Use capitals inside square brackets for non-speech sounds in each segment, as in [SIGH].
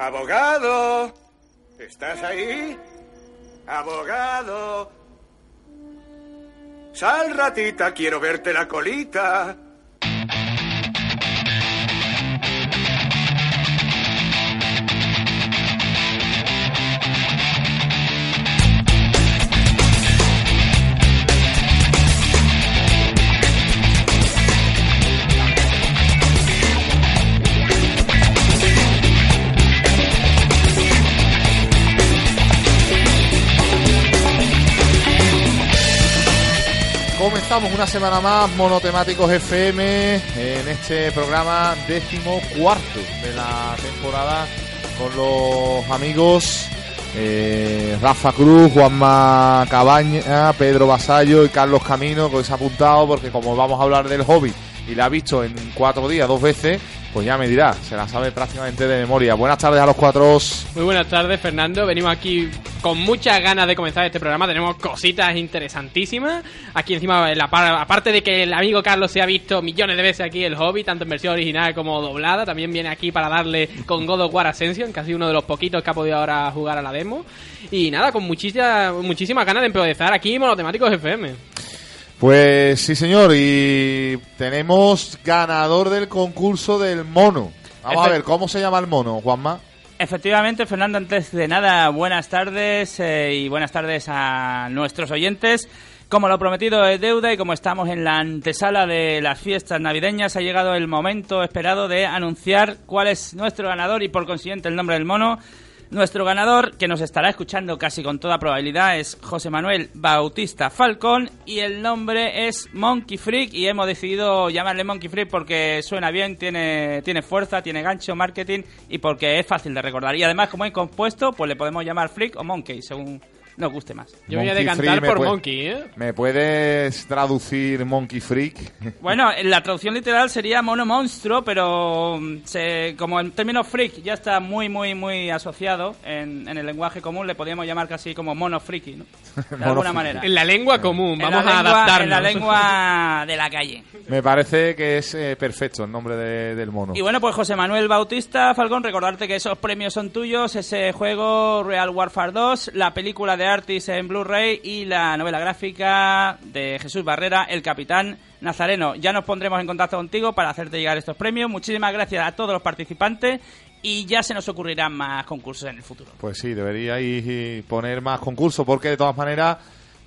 Abogado, ¿estás ahí? Abogado. Sal, ratita, quiero verte la colita. Comenzamos una semana más Monotemáticos FM en este programa décimo cuarto de la temporada con los amigos eh, Rafa Cruz, Juanma Cabaña, Pedro Basallo y Carlos Camino que os ha apuntado porque como vamos a hablar del hobby y la ha visto en cuatro días, dos veces, pues ya me dirá, se la sabe prácticamente de memoria. Buenas tardes a los cuatro. Muy buenas tardes, Fernando. Venimos aquí con muchas ganas de comenzar este programa. Tenemos cositas interesantísimas. Aquí encima, aparte de que el amigo Carlos se ha visto millones de veces aquí el hobby, tanto en versión original como doblada, también viene aquí para darle con God of War Ascension, casi uno de los poquitos que ha podido ahora jugar a la demo. Y nada, con muchísimas, muchísimas ganas de empezar aquí Monotemáticos FM. Pues sí, señor, y tenemos ganador del concurso del mono. Vamos a ver, ¿cómo se llama el mono, Juanma? Efectivamente, Fernando, antes de nada, buenas tardes eh, y buenas tardes a nuestros oyentes. Como lo prometido es deuda y como estamos en la antesala de las fiestas navideñas, ha llegado el momento esperado de anunciar cuál es nuestro ganador y por consiguiente el nombre del mono. Nuestro ganador, que nos estará escuchando casi con toda probabilidad, es José Manuel Bautista Falcón y el nombre es Monkey Freak y hemos decidido llamarle Monkey Freak porque suena bien, tiene, tiene fuerza, tiene gancho, marketing y porque es fácil de recordar. Y además, como es compuesto, pues le podemos llamar Freak o Monkey, según nos guste más. Yo voy a decantar por Monkey, ¿eh? ¿Me puedes traducir Monkey Freak? [LAUGHS] Bueno, la traducción literal sería mono monstruo, pero mm, se, como el término freak ya está muy, muy, muy asociado en, el lenguaje común, le podríamos llamar casi como mono freaky, ¿no? De alguna manera. En la lengua común, vamos a adaptarnos. En la lengua de la calle. Me parece que es eh, perfecto el nombre del mono. Y bueno, pues José Manuel Bautista, Falcón, recordarte que esos premios son tuyos, ese juego Real Warfare 2, la película de Artis en Blu-ray y la novela gráfica de Jesús Barrera, El Capitán Nazareno. Ya nos pondremos en contacto contigo para hacerte llegar estos premios. Muchísimas gracias a todos los participantes y ya se nos ocurrirán más concursos en el futuro. Pues sí, deberíais poner más concursos porque de todas maneras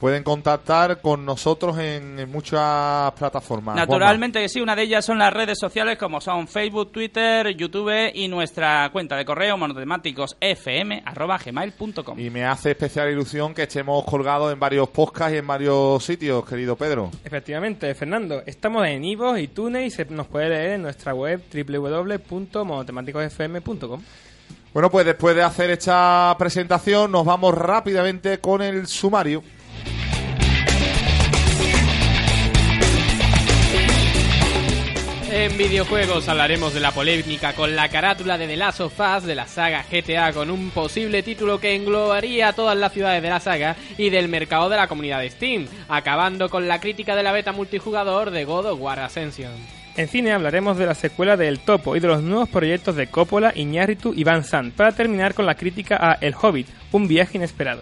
pueden contactar con nosotros en, muchas plataformas. Naturalmente que sí, una de ellas son las redes sociales como son Facebook, Twitter, YouTube y nuestra cuenta de correo monotemáticosfm.gmail.com Y me hace especial ilusión que estemos colgados en varios podcasts y en varios sitios, querido Pedro. Efectivamente, Fernando, estamos en Ivo y Tune y se nos puede leer en nuestra web www.monotemáticosfm.com. Bueno, pues después de hacer esta presentación nos vamos rápidamente con el sumario. En videojuegos hablaremos de la polémica con la carátula de The Last of Us de la saga GTA con un posible título que englobaría todas las ciudades de la saga y del mercado de la comunidad de Steam, acabando con la crítica de la beta multijugador de God of War Ascension. En cine hablaremos de la secuela de El Topo y de los nuevos proyectos de Coppola, Iñárritu y Van Sant, para terminar con la crítica a El Hobbit, un viaje inesperado.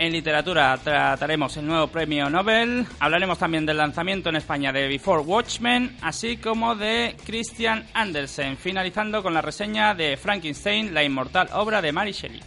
En literatura trataremos el nuevo premio Nobel, hablaremos también del lanzamiento en España de Before Watchmen, así como de Christian Andersen, finalizando con la reseña de Frankenstein, la inmortal obra de Mary Shelley.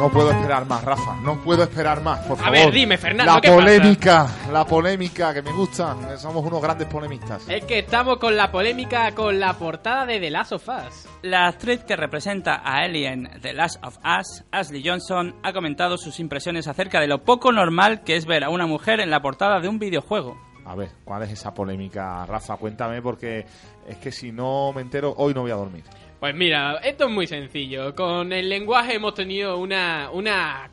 No puedo esperar más, Rafa. No puedo esperar más, por favor. A ver, dime, Fernando. La polémica, la polémica que me gusta. Somos unos grandes polemistas. Es que estamos con la polémica con la portada de The Last of Us. La actriz que representa a Ellie en The Last of Us, Ashley Johnson, ha comentado sus impresiones acerca de lo poco normal que es ver a una mujer en la portada de un videojuego. A ver, ¿cuál es esa polémica, Rafa? Cuéntame, porque es que si no me entero, hoy no voy a dormir. Pues mira, esto es muy sencillo. Con el lenguaje hemos tenido una, una,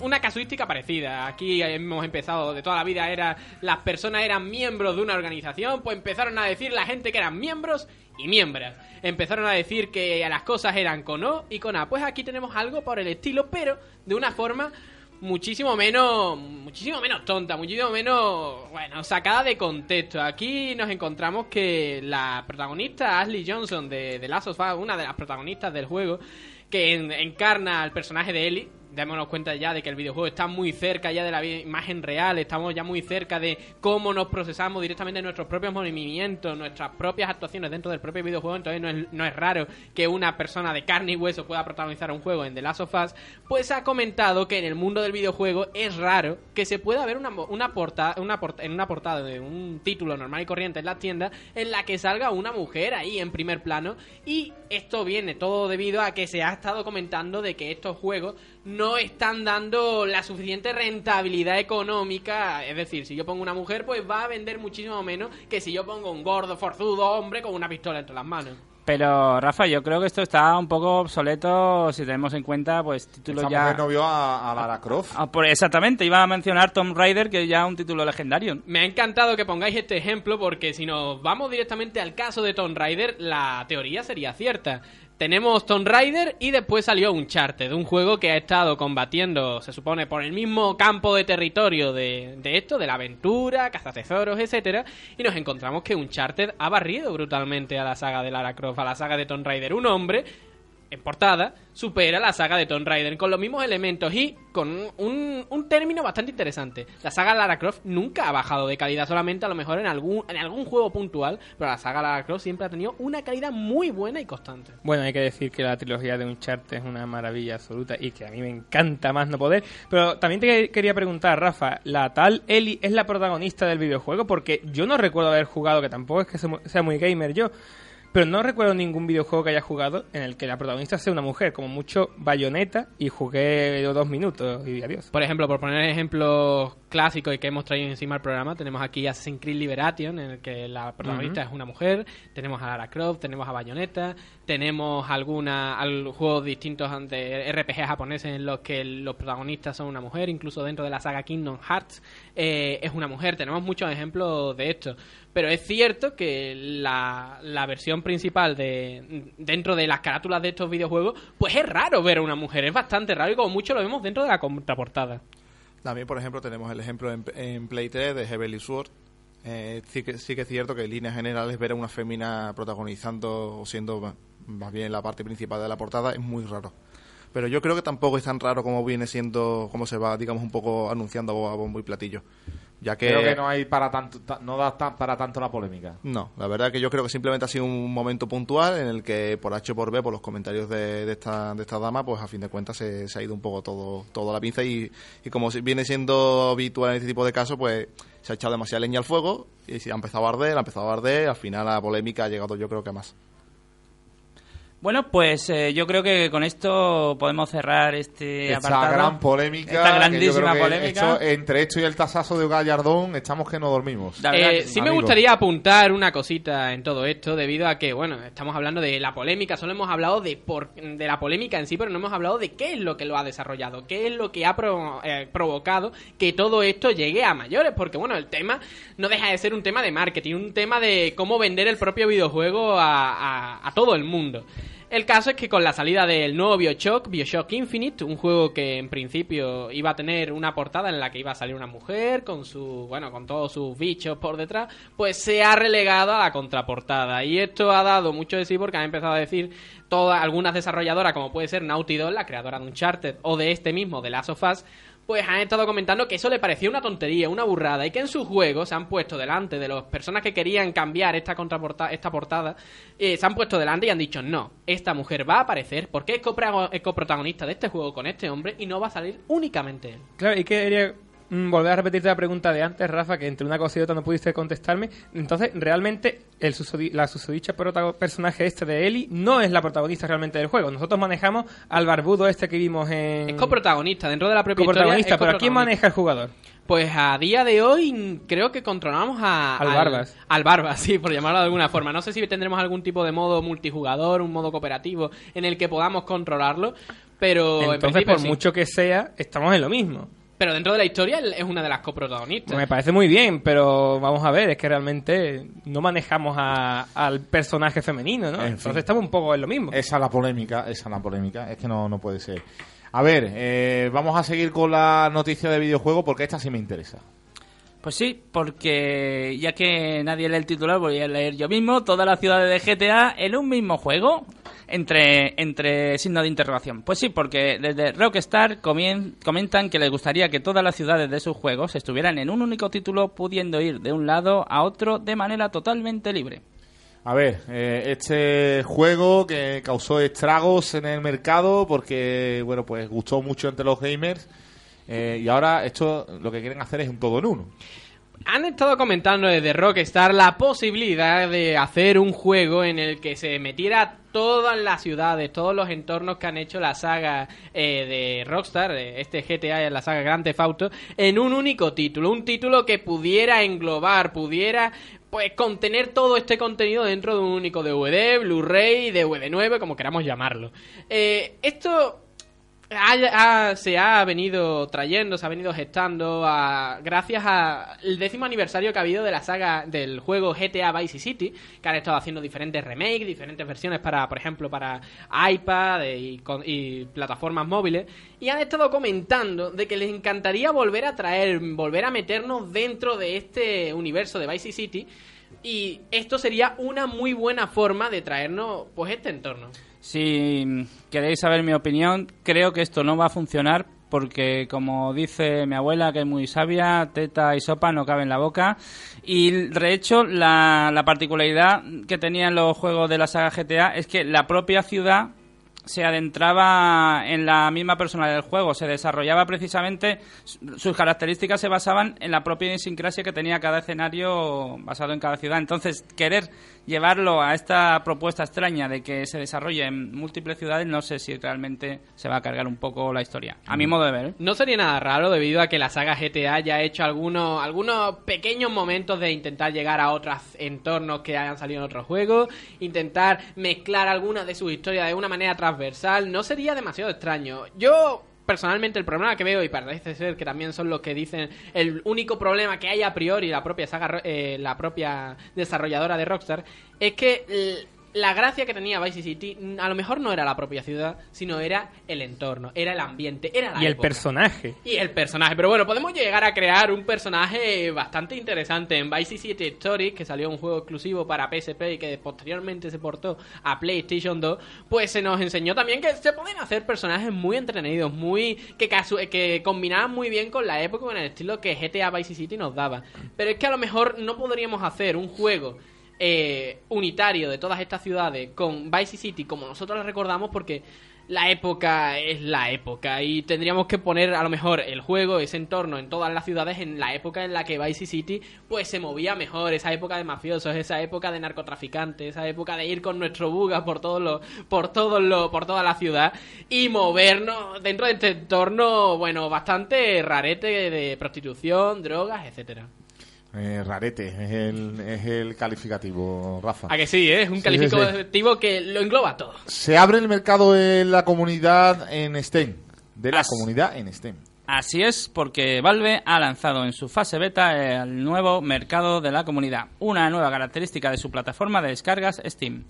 una casuística parecida. Aquí hemos empezado, de toda la vida era las personas eran miembros de una organización, pues empezaron a decir la gente que eran miembros y miembros. Empezaron a decir que las cosas eran con O y con A. Pues aquí tenemos algo por el estilo, pero de una forma muchísimo menos, muchísimo menos tonta, muchísimo menos, bueno, sacada de contexto. Aquí nos encontramos que la protagonista Ashley Johnson de The Last of Us, una de las protagonistas del juego, que en- encarna al personaje de Ellie, démonos cuenta ya de que el videojuego está muy cerca ya de la imagen real, estamos ya muy cerca de cómo nos procesamos directamente nuestros propios movimientos, nuestras propias actuaciones dentro del propio videojuego, entonces no es, no es raro que una persona de carne y hueso pueda protagonizar un juego en The Last of Us, pues ha comentado que en el mundo del videojuego es raro que se pueda ver una, una portada, una porta- en una portada de un título normal y corriente en las tiendas en la que salga una mujer ahí en primer plano y esto viene todo debido a que se ha estado comentando de que estos juegos no están dando la suficiente rentabilidad económica. Es decir, si yo pongo una mujer, pues va a vender muchísimo menos que si yo pongo un gordo, forzudo hombre con una pistola entre las manos. Pero, Rafa, yo creo que esto está un poco obsoleto si tenemos en cuenta, pues, títulos Esta ya... mujer no vio a, a Lara Croft. Ah, por- exactamente, iba a mencionar Tomb Raider, que es ya un título legendario. Me ha encantado que pongáis este ejemplo porque si nos vamos directamente al caso de Tomb Raider, la teoría sería cierta. Tenemos Tomb Raider y después salió Uncharted, un juego que ha estado combatiendo, se supone, por el mismo campo de territorio de, de esto, de la aventura, cazatesoros, etcétera, y nos encontramos que Uncharted ha barrido brutalmente a la saga de Lara Croft, a la saga de Tomb Raider. Un hombre en portada, supera la saga de Tomb Raider con los mismos elementos y con un, un- término bastante interesante. La saga Lara Croft nunca ha bajado de calidad, solamente a lo mejor en algún, en algún juego puntual, pero la saga Lara Croft siempre ha tenido una calidad muy buena y constante. Bueno, hay que decir que la trilogía de Uncharted es una maravilla absoluta y que a mí me encanta más no poder. Pero también te quería preguntar, Rafa, ¿la tal Ellie es la protagonista del videojuego? Porque yo no recuerdo haber jugado, que tampoco es que sea muy gamer yo, pero no recuerdo ningún videojuego que haya jugado en el que la protagonista sea una mujer, como mucho bayoneta y jugué dos minutos y adiós. Por ejemplo, por poner ejemplos clásicos y que hemos traído encima del programa, tenemos aquí Assassin's Creed Liberation, en el que la protagonista es una mujer, tenemos a Lara Croft, tenemos a Bayonetta, tenemos alguna, al- juegos distintos de RPG japoneses en los que los protagonistas son una mujer, incluso dentro de la saga Kingdom Hearts eh, es una mujer, tenemos muchos ejemplos de esto. Pero es cierto que la, la versión principal de dentro de las carátulas de estos videojuegos, pues es raro ver a una mujer, es bastante raro y como mucho lo vemos dentro de la contraportada. También, por ejemplo, tenemos el ejemplo en, en Play 3 de Heavenly Sword. Eh, sí, que, sí que es cierto que en líneas generales ver a una fémina protagonizando o siendo más bien la parte principal de la portada es muy raro. Pero yo creo que tampoco es tan raro como viene siendo, como se va, digamos, un poco anunciando a bombo y platillo. Ya que, Creo que no hay para tanto, ta- no da tan- para tanto la polémica. No, la verdad que yo creo que simplemente ha sido un momento puntual en el que por H o por B, por los comentarios de, de esta, de esta dama, pues a fin de cuentas se, se ha ido un poco todo, todo a la pinza y, y como viene siendo habitual en este tipo de casos, pues se ha echado demasiada leña al fuego y se ha empezado a arder, ha empezado a arder, al final la polémica ha llegado yo creo que a más. Bueno, pues eh, yo creo que con esto podemos cerrar este Esta apartado. gran polémica. Esta que yo grandísima creo que polémica. esto- entre esto y el tasazo de Gallardón, estamos que no dormimos. Eh, que sí. me gustaría apuntar una cosita en todo esto, debido a que, bueno, estamos hablando de la polémica, solo hemos hablado de, por, de la polémica en sí, pero no hemos hablado de qué es lo que lo ha desarrollado, qué es lo que ha pro- eh, provocado que todo esto llegue a mayores, porque, bueno, el tema no deja de ser un tema de marketing, un tema de cómo vender el propio videojuego a, a- a todo el mundo. El caso es que con la salida del nuevo Bioshock, Bioshock Infinite, un juego que en principio iba a tener una portada en la que iba a salir una mujer con su, bueno, con todos sus bichos por detrás, pues se ha relegado a la contraportada. Y esto ha dado mucho de sí porque han empezado a decir todas algunas desarrolladoras, como puede ser Naughty Dog, la creadora de Uncharted, o de este mismo, de Last of Us, pues han estado comentando que eso le parecía una tontería, una burrada, y que en sus juegos se han puesto delante de las personas que querían cambiar esta contraporta esta portada, eh, se han puesto delante y han dicho, no, esta mujer va a aparecer porque es, coprotagonista de este juego con este hombre y no va a salir únicamente él. Claro, y mm, volver a repetirte la pregunta de antes, Rafa, que entre una cosa y otra no pudiste contestarme. Entonces, realmente, el susodi- la susodicha personaje este de Ellie no es la protagonista realmente del juego. Nosotros manejamos al barbudo este que vimos en... Es coprotagonista, dentro de la propia coprotagonista, pero ¿quién coprotagonista. maneja el jugador? Pues a día de hoy mm, creo que controlamos a, Al Barbas. Al Barbas, sí, por llamarlo de alguna forma. No sé si tendremos algún tipo de modo multijugador, un modo cooperativo en el que podamos controlarlo, pero en Entonces, principio por sí. mucho que sea, estamos en lo mismo. Pero dentro de la historia él es una de las coprotagonistas. Me parece muy bien, pero vamos a ver, es que realmente no manejamos a- al personaje femenino, ¿no? En fin. Entonces estamos un poco en lo mismo. Esa es la polémica, esa es la polémica. Es que no, no puede ser. A ver, eh, vamos a seguir con la noticia de videojuego porque esta sí me interesa. Pues sí, porque ya que nadie lee el titular, voy a leer yo mismo todas las ciudades de GTA en un mismo juego, entre, entre signos de interrogación. Pues sí, porque desde Rockstar comien- comentan que les gustaría que todas las ciudades de sus juegos estuvieran en un único título, pudiendo ir de un lado a otro de manera totalmente libre. A ver, eh, este juego que causó estragos en el mercado porque, bueno, pues gustó mucho entre los gamers eh, y ahora esto lo que quieren hacer es un todo en uno. Han estado comentando desde Rockstar la posibilidad de hacer un juego en el que se metiera todas las ciudades, todos los entornos que han hecho la saga eh, de Rockstar, eh, este GTA, la saga Grand Theft Auto, en un único título, un título que pudiera englobar, pudiera pues contener todo este contenido dentro de un único DVD, Blu-ray, DVD 9, como queramos llamarlo. Eh, esto ha- se ha venido trayendo, se ha venido gestando a- gracias al décimo aniversario que ha habido de la saga del juego GTA Vice City, que han estado haciendo diferentes remakes, diferentes versiones para, por ejemplo, para iPad y, y plataformas móviles, y han estado comentando de que les encantaría volver a traer, volver a meternos dentro de este universo de Vice City, y esto sería una muy buena forma de traernos pues este entorno. Si queréis saber mi opinión, creo que esto no va a funcionar porque, como dice mi abuela, que es muy sabia, teta y sopa no caben en la boca. Y, de hecho, la, la particularidad que tenían los juegos de la saga GTA es que la propia ciudad se adentraba en la misma personalidad del juego, se desarrollaba precisamente, su- sus características se basaban en la propia idiosincrasia que tenía cada escenario basado en cada ciudad. Entonces, querer llevarlo a esta propuesta extraña de que se desarrolle en múltiples ciudades, no sé si realmente se va a cargar un poco la historia. A mi modo de ver. ¿eh? No sería nada raro debido a que la saga GTA ya ha hecho algunos, algunos pequeños momentos de intentar llegar a otros entornos que hayan salido en otros juegos, intentar mezclar algunas de sus historias de una manera transversal, no sería demasiado extraño. Yo personalmente el problema que veo y parece ser que también son los que dicen el único problema que hay a priori la propia saga eh, la propia desarrolladora de Rockstar es que la gracia que tenía Vice City a lo mejor no era la propia ciudad, sino era el entorno, era el ambiente, era la Y el personaje. Y el personaje. Pero bueno, podemos llegar a crear un personaje bastante interesante en Vice City Stories, que salió un juego exclusivo para PSP y que posteriormente se portó a PlayStation 2. Pues se nos enseñó también que se pueden hacer personajes muy entretenidos, muy que, casu- que combinaban muy bien con la época, con el estilo que GTA Vice City nos daba. Pero es que a lo mejor no podríamos hacer un juego eh, unitario de todas estas ciudades con Vice City como nosotros la recordamos porque la época es la época y tendríamos que poner a lo mejor el juego, ese entorno en todas las ciudades en la época en la que Vice City pues se movía mejor, esa época de mafiosos, esa época de narcotraficantes, esa época de ir con nuestro buga por todos los por todos los por toda la ciudad y movernos dentro de este entorno, bueno, bastante rarete de prostitución, drogas, etcétera. Eh, rarete es el, es el calificativo, Rafa. A que sí, ¿eh? es un Sí, calificativo que lo engloba todo. Se abre el mercado en la comunidad en STEM. De la As- comunidad en STEM. Así es, porque Valve ha lanzado en su fase beta el nuevo mercado de la comunidad, una nueva característica de su plataforma de descargas Steam.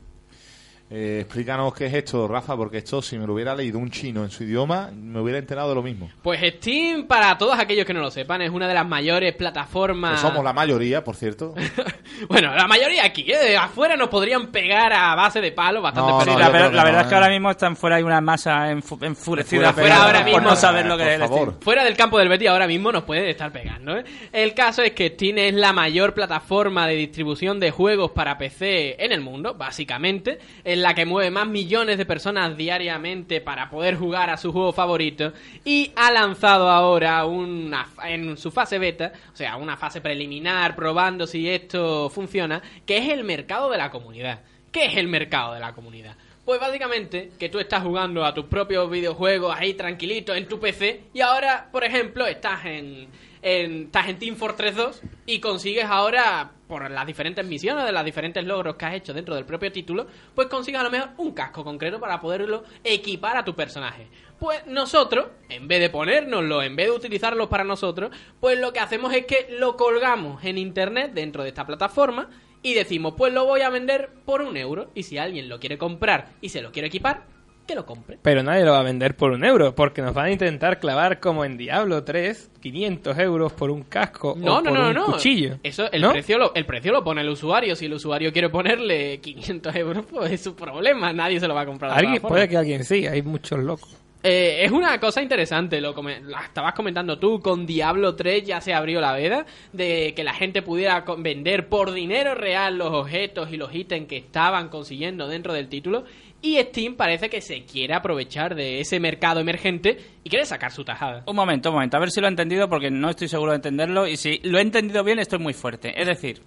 Eh, explícanos qué es esto, Rafa, porque esto, si me lo hubiera leído un chino en su idioma, me hubiera enterado de lo mismo. Pues Steam, para todos aquellos que no lo sepan, es una de las mayores plataformas. Que somos la mayoría, por cierto. [LAUGHS] bueno, la mayoría aquí, ¿eh? Afuera nos podrían pegar a base de palo bastante No, Sí, la, ver- no, verdad es que eh. ahora mismo están fuera hay una masa enfu- enfurecida Fuera por- ahora por mismo. no saber lo Por que es. Steam. Fuera del campo del Betis ahora mismo nos pueden estar pegando, ¿eh? El caso es que Steam es la mayor plataforma de distribución de juegos para PC en el mundo, básicamente, la que mueve más millones de personas diariamente para poder jugar a su juego favorito y ha lanzado ahora una en su fase beta, o sea, una fase preliminar probando si esto funciona, que es el mercado de la comunidad. ¿Qué es el mercado de la comunidad? Pues básicamente que tú estás jugando a tus propios videojuegos ahí tranquilito en tu PC y ahora, por ejemplo, estás en, en- Team Fortress 2 y consigues ahora por las diferentes misiones de los diferentes logros que has hecho dentro del propio título, pues consigues a lo mejor un casco concreto para poderlo equipar a tu personaje. Pues nosotros, en vez de ponérnoslo, en vez de utilizarlo para nosotros, pues lo que hacemos es que lo colgamos en internet dentro de esta plataforma y decimos, pues lo voy a vender por un euro. Y si alguien lo quiere comprar y se lo quiere equipar, que lo compre. Pero nadie lo va a vender por un euro, porque nos van a intentar clavar como en Diablo 3, 500 euros por un casco No, o no, por no, un no. cuchillo. Eso, el, ¿No? precio lo, el precio lo pone el usuario. Si el usuario quiere ponerle 500 euros, pues es su problema. Nadie se lo va a comprar. Alguien, puede que alguien sí, hay muchos locos. Eh, es una cosa interesante, lo, la estabas comentando tú, con Diablo 3 ya se abrió la veda de que la gente pudiera vender por dinero real los objetos y los ítems que estaban consiguiendo dentro del título y Steam parece que se quiere aprovechar de ese mercado emergente y quiere sacar su tajada. Un momento, un momento, a ver si lo he entendido porque no estoy seguro de entenderlo y si lo he entendido bien estoy muy fuerte. Es decir,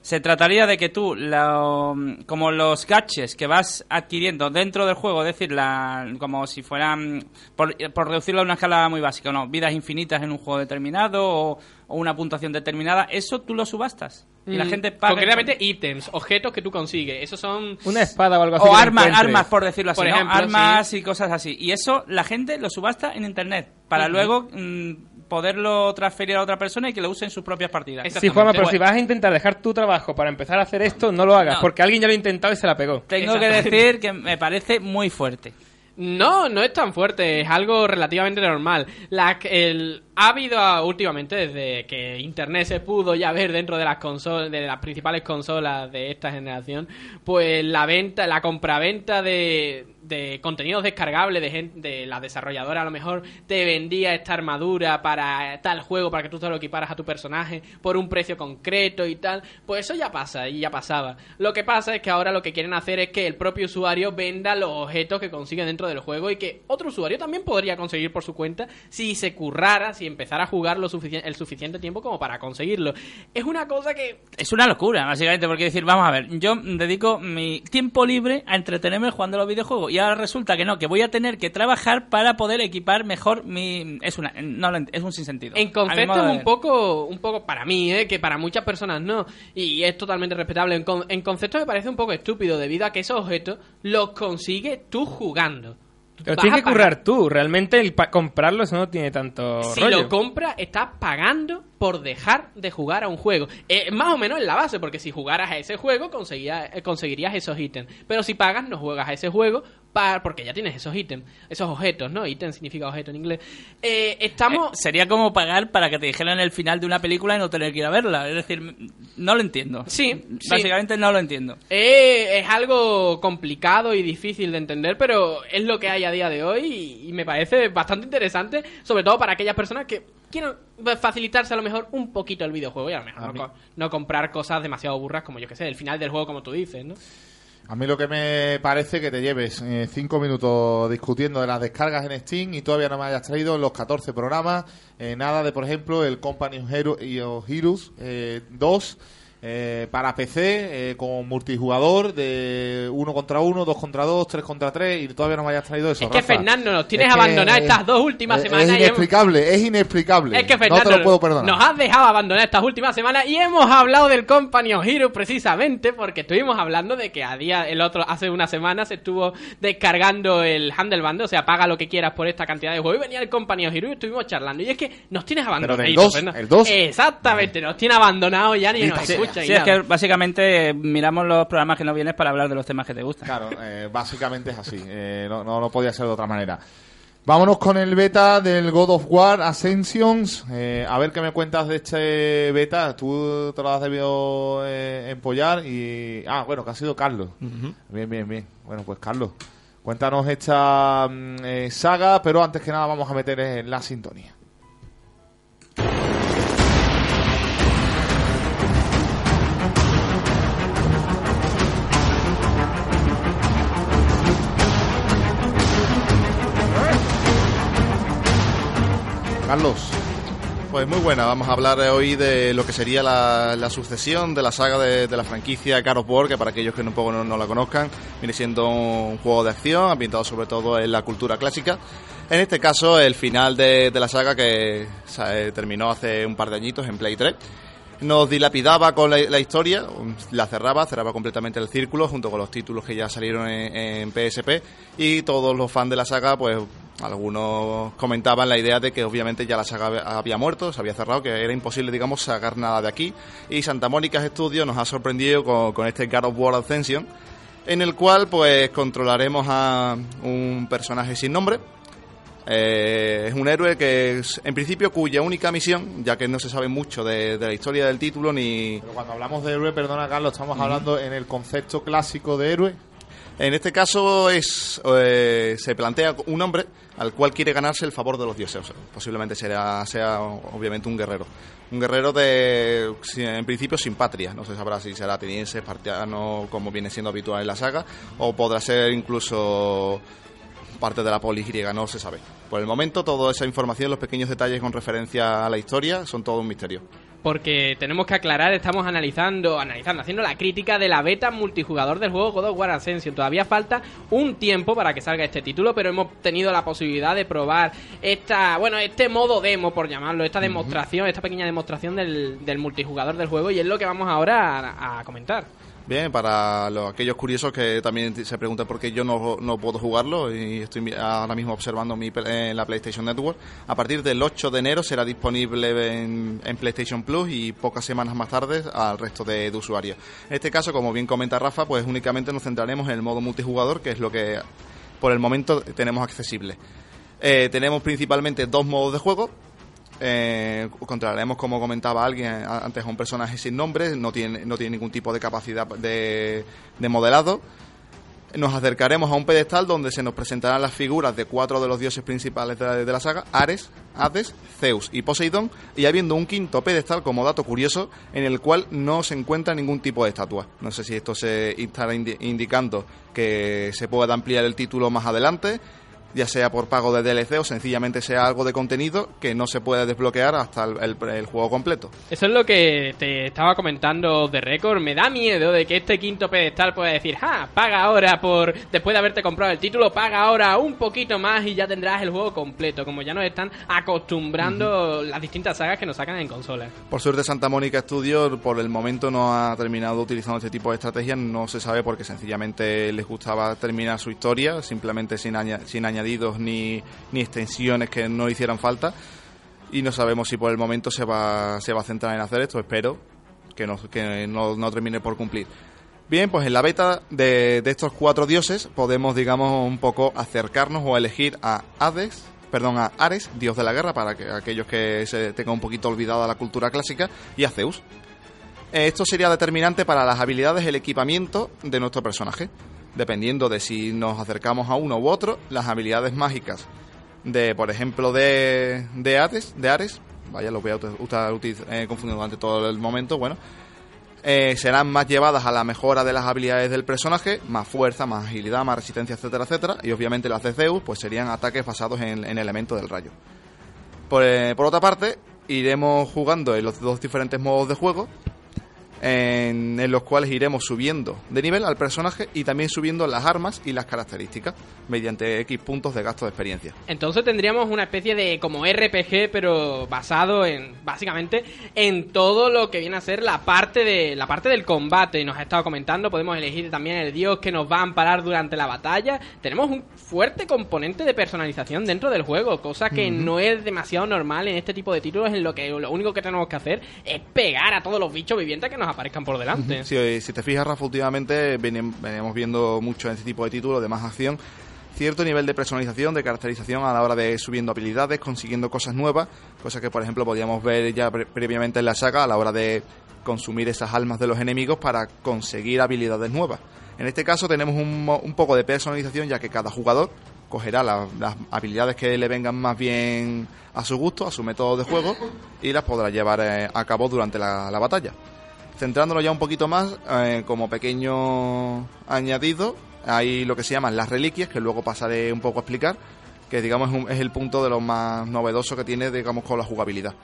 se trataría de que tú, la- como los gadgets que vas adquiriendo dentro del juego, es decir, la, como si fueran, por, por reducirlo a una escala muy básica, ¿no? Vidas infinitas en un juego determinado o, o una puntuación determinada, eso tú lo subastas. Y la Mm, gente paga. Concretamente ítems, objetos que tú consigues. Esos son... Una espada o algo así. O que armas, encuentres. armas, por decirlo así, Por ¿no? ejemplo, armas y cosas así. Y eso la gente lo subasta en internet para luego mm, poderlo transferir a otra persona y que lo use en sus propias partidas. Sí, Juanma, pero Bueno. si vas a intentar dejar tu trabajo para empezar a hacer esto, no lo hagas, No. porque alguien ya lo ha intentado y se la pegó. Tengo que decir que me parece muy fuerte. No, no es tan fuerte, es algo relativamente normal. La, el, ha habido últimamente, desde que Internet se pudo ya ver dentro de las consolas, de las principales consolas de esta generación, pues la venta, la compraventa de, de contenidos descargables de, gen- de la desarrolladora a lo mejor te vendía esta armadura para tal juego para que tú te lo equiparas a tu personaje por un precio concreto y tal, pues eso ya pasa y ya pasaba. Lo que pasa es que ahora lo que quieren hacer es que el propio usuario venda los objetos que consigue dentro del juego y que otro usuario también podría conseguir por su cuenta si se currara, si empezara a jugar lo sufici- el suficiente tiempo como para conseguirlo. Es una cosa que Es una locura, básicamente, porque decir, vamos a ver, yo dedico mi tiempo libre a entretenerme jugando los videojuegos y ahora resulta que no, que voy a tener que trabajar para poder equipar mejor mi... Es una... No, lo es un sinsentido. En concepto es un poco, un poco para mí, ¿eh? que para muchas personas no, y es totalmente respetable. En, con- en concepto me parece un poco estúpido debido a que esos objetos los consigues tú jugando. Vas tienes que currar tú. Realmente el pa- comprarlo eso no tiene tanto Si rollo. lo compras, estás pagando por dejar de jugar a un juego. Eh, más o menos en la base, porque si jugaras a ese juego, conseguirías, eh, conseguirías esos ítems. Pero si pagas, no juegas a ese juego porque ya tienes esos ítems, esos objetos, ¿no? Ítem significa objeto en inglés. Eh, estamos... Eh, sería como pagar para que te dijeran el final de una película y no tener que ir a verla. Es decir, no lo entiendo. Sí, sí. Básicamente no lo entiendo. Eh, es algo complicado y difícil de entender, pero es lo que hay a día de hoy y, y me parece bastante interesante, sobre todo para aquellas personas que quieren facilitarse a lo mejor un poquito el videojuego y a lo mejor no, co- no comprar cosas demasiado burras como yo que sé, el final del juego como tú dices, ¿no? A mí lo que me parece que te lleves eh, cinco minutos discutiendo de las descargas en Steam y todavía no me hayas traído los 14 programas, eh, nada de, por ejemplo, el Company of Heroes eh, 2 eh, para PC eh, con multijugador de uno contra uno, dos contra dos, tres contra tres y todavía no me hayas traído eso. Es que, Rafa. Fernando, nos tienes Es que, abandonadas eh, estas dos últimas es- semanas Es y hemos- inexplicable, es inexplicable. Es que Fernando no te lo puedo perdonar. nos has dejado abandonar estas últimas semanas y hemos hablado del Company of Heroes precisamente porque estuvimos hablando de que a día el otro hace una semana se estuvo descargando el Handle Bundle, o sea, paga lo que quieras por esta cantidad de juegos y venía el Company of Heroes y estuvimos charlando y es que nos tienes abandonados. del dos, el dos. Exactamente, nos tiene abandonados ya ni nos Sí, escucha sí, es que básicamente eh, miramos los programas que no vienes para hablar de los temas que te gustan. Claro, eh, básicamente es así. eh, no, no, no podía ser de otra manera. Vámonos con el beta del God of War Ascensions. eh, a ver qué me cuentas de este beta. Tú te lo has debido eh, empollar y... Ah, bueno, que ha sido Carlos. Bien, bien, bien. Bueno, pues Carlos, cuéntanos esta mm, eh, saga, pero antes que nada vamos a meter en la sintonía. Carlos, Pues muy buena, vamos a hablar hoy de lo que sería la, sucesión de la saga de, la franquicia of War, que para aquellos que un poco no, la conozcan, viene siendo un juego de acción ambientado sobre todo en la cultura clásica. En este caso, el final de, la saga que eh, terminó hace un par de añitos en Play 3 nos dilapidaba con la, historia, la cerraba, cerraba completamente el círculo junto con los títulos que ya salieron en, PSP y todos los fans de la saga, pues algunos comentaban la idea de que obviamente ya la saga había- había muerto, se había cerrado, que era imposible, digamos, sacar nada de aquí y Santa Mónica Studios nos ha sorprendido con, con este God of War Ascension en el cual pues controlaremos a un personaje sin nombre. Eh, es un héroe que es, en principio cuya única misión, ya que no se sabe mucho de, de la historia del título ni Pero cuando hablamos de héroe, perdona Carlos, estamos hablando en el concepto clásico de héroe. En este caso es eh, se plantea un hombre al cual quiere ganarse el favor de los dioses. O sea, posiblemente será, sea obviamente un guerrero. Un guerrero de, en principio sin patria. No se sabrá si será ateniense, espartiano, como viene siendo habitual en la saga, o podrá ser incluso parte de la polis griega, no se sabe. Por el momento, toda esa información, los pequeños detalles con referencia a la historia, son todo un misterio. Porque tenemos que aclarar, estamos analizando, analizando, haciendo la crítica de la beta multijugador del juego God of War Ascension. Todavía falta un tiempo para que salga este título, pero hemos tenido la posibilidad de probar esta, bueno, este modo demo, por llamarlo, esta demostración, esta pequeña demostración del, del multijugador del juego, y es lo que vamos ahora a, a comentar. Bien, para los, aquellos curiosos que también se preguntan por qué yo no, no puedo jugarlo y estoy ahora mismo observando mi, en la PlayStation Network, a partir del 8 de enero será disponible en, en PlayStation Plus y pocas semanas más tarde al resto de, de usuarios. En este caso, como bien comenta Rafa, pues únicamente nos centraremos en el modo multijugador, que es lo que por el momento tenemos accesible. Eh, tenemos principalmente dos modos de juego. Eh, controlaremos, como comentaba alguien antes, a un personaje sin nombre, no tiene, no tiene ningún tipo de capacidad de, de modelado. Nos acercaremos a un pedestal donde se nos presentarán las figuras de cuatro de los dioses principales de la, de la saga, Ares, Hades, Zeus y Poseidón, y habiendo un quinto pedestal como dato curioso en el cual no se encuentra ningún tipo de estatua. No sé si esto se estará indi- indicando que se pueda ampliar el título más adelante, ya sea por pago de DLC o sencillamente sea algo de contenido que no se puede desbloquear hasta el, el- el juego completo. Eso es lo que te estaba comentando de récord. Me da miedo de que este quinto pedestal pueda decir, ja, paga ahora por, después de haberte comprado el título, paga ahora un poquito más y ya tendrás el juego completo, como ya nos están acostumbrando las distintas sagas que nos sacan en consolas. Por suerte Santa Mónica Studios por el momento no ha terminado utilizando este tipo de estrategias, no se sabe porque sencillamente les gustaba terminar su historia, simplemente sin, sin añadidos ni, extensiones que no hicieran falta. Y no sabemos si por el momento se va, se va a centrar en hacer esto, espero que no, que no, no termine por cumplir. Bien, pues en la beta de, estos cuatro dioses podemos, digamos, un poco acercarnos o elegir a Hades, perdón, a Ares, dios de la guerra, para que aquellos que se tengan un poquito olvidada la cultura clásica, y a Zeus. Esto sería determinante para las habilidades el equipamiento de nuestro personaje. Dependiendo de si nos acercamos a uno u otro, las habilidades mágicas de, por ejemplo, de, de Hades, de Ares, vaya, lo voy a estar eh, confundiendo durante todo el momento, bueno, eh, serán más llevadas a la mejora de las habilidades del personaje, más fuerza, más agilidad, más resistencia, etcétera, etcétera. Y obviamente las de Zeus, pues serían ataques basados en, en elementos del rayo. Por, eh, por otra parte, iremos jugando en los dos diferentes modos de juego, en, en los cuales iremos subiendo de nivel al personaje y también subiendo las armas y las características mediante X puntos de gasto de experiencia. Entonces tendríamos una especie de como RPG, pero basado en básicamente en todo lo que viene a ser la parte de la parte del combate. Nos ha estado comentando, podemos elegir también el dios que nos va a amparar durante la batalla. Tenemos un fuerte componente de personalización dentro del juego, cosa que no es demasiado normal en este tipo de títulos en lo que lo único que tenemos que hacer es pegar a todos los bichos vivientes que nos aparezcan por delante. Si, te fijas, Rafa, últimamente venimos viendo mucho en este tipo de títulos de más acción cierto nivel de personalización, de caracterización a la hora de subiendo habilidades, consiguiendo cosas nuevas, cosas que por ejemplo podíamos ver ya pre- previamente en la saga a la hora de consumir esas almas de los enemigos para conseguir habilidades nuevas. En este caso tenemos un, un poco de personalización ya que cada jugador cogerá la- las habilidades que le vengan más bien a su gusto, a su método de juego y las podrá llevar eh, a cabo durante la batalla. Centrándonos ya un poquito más, eh, como pequeño añadido, hay lo que se llaman las reliquias, que luego pasaré un poco a explicar, que digamos es, un- es el punto de lo más novedoso que tiene, digamos, con la jugabilidad.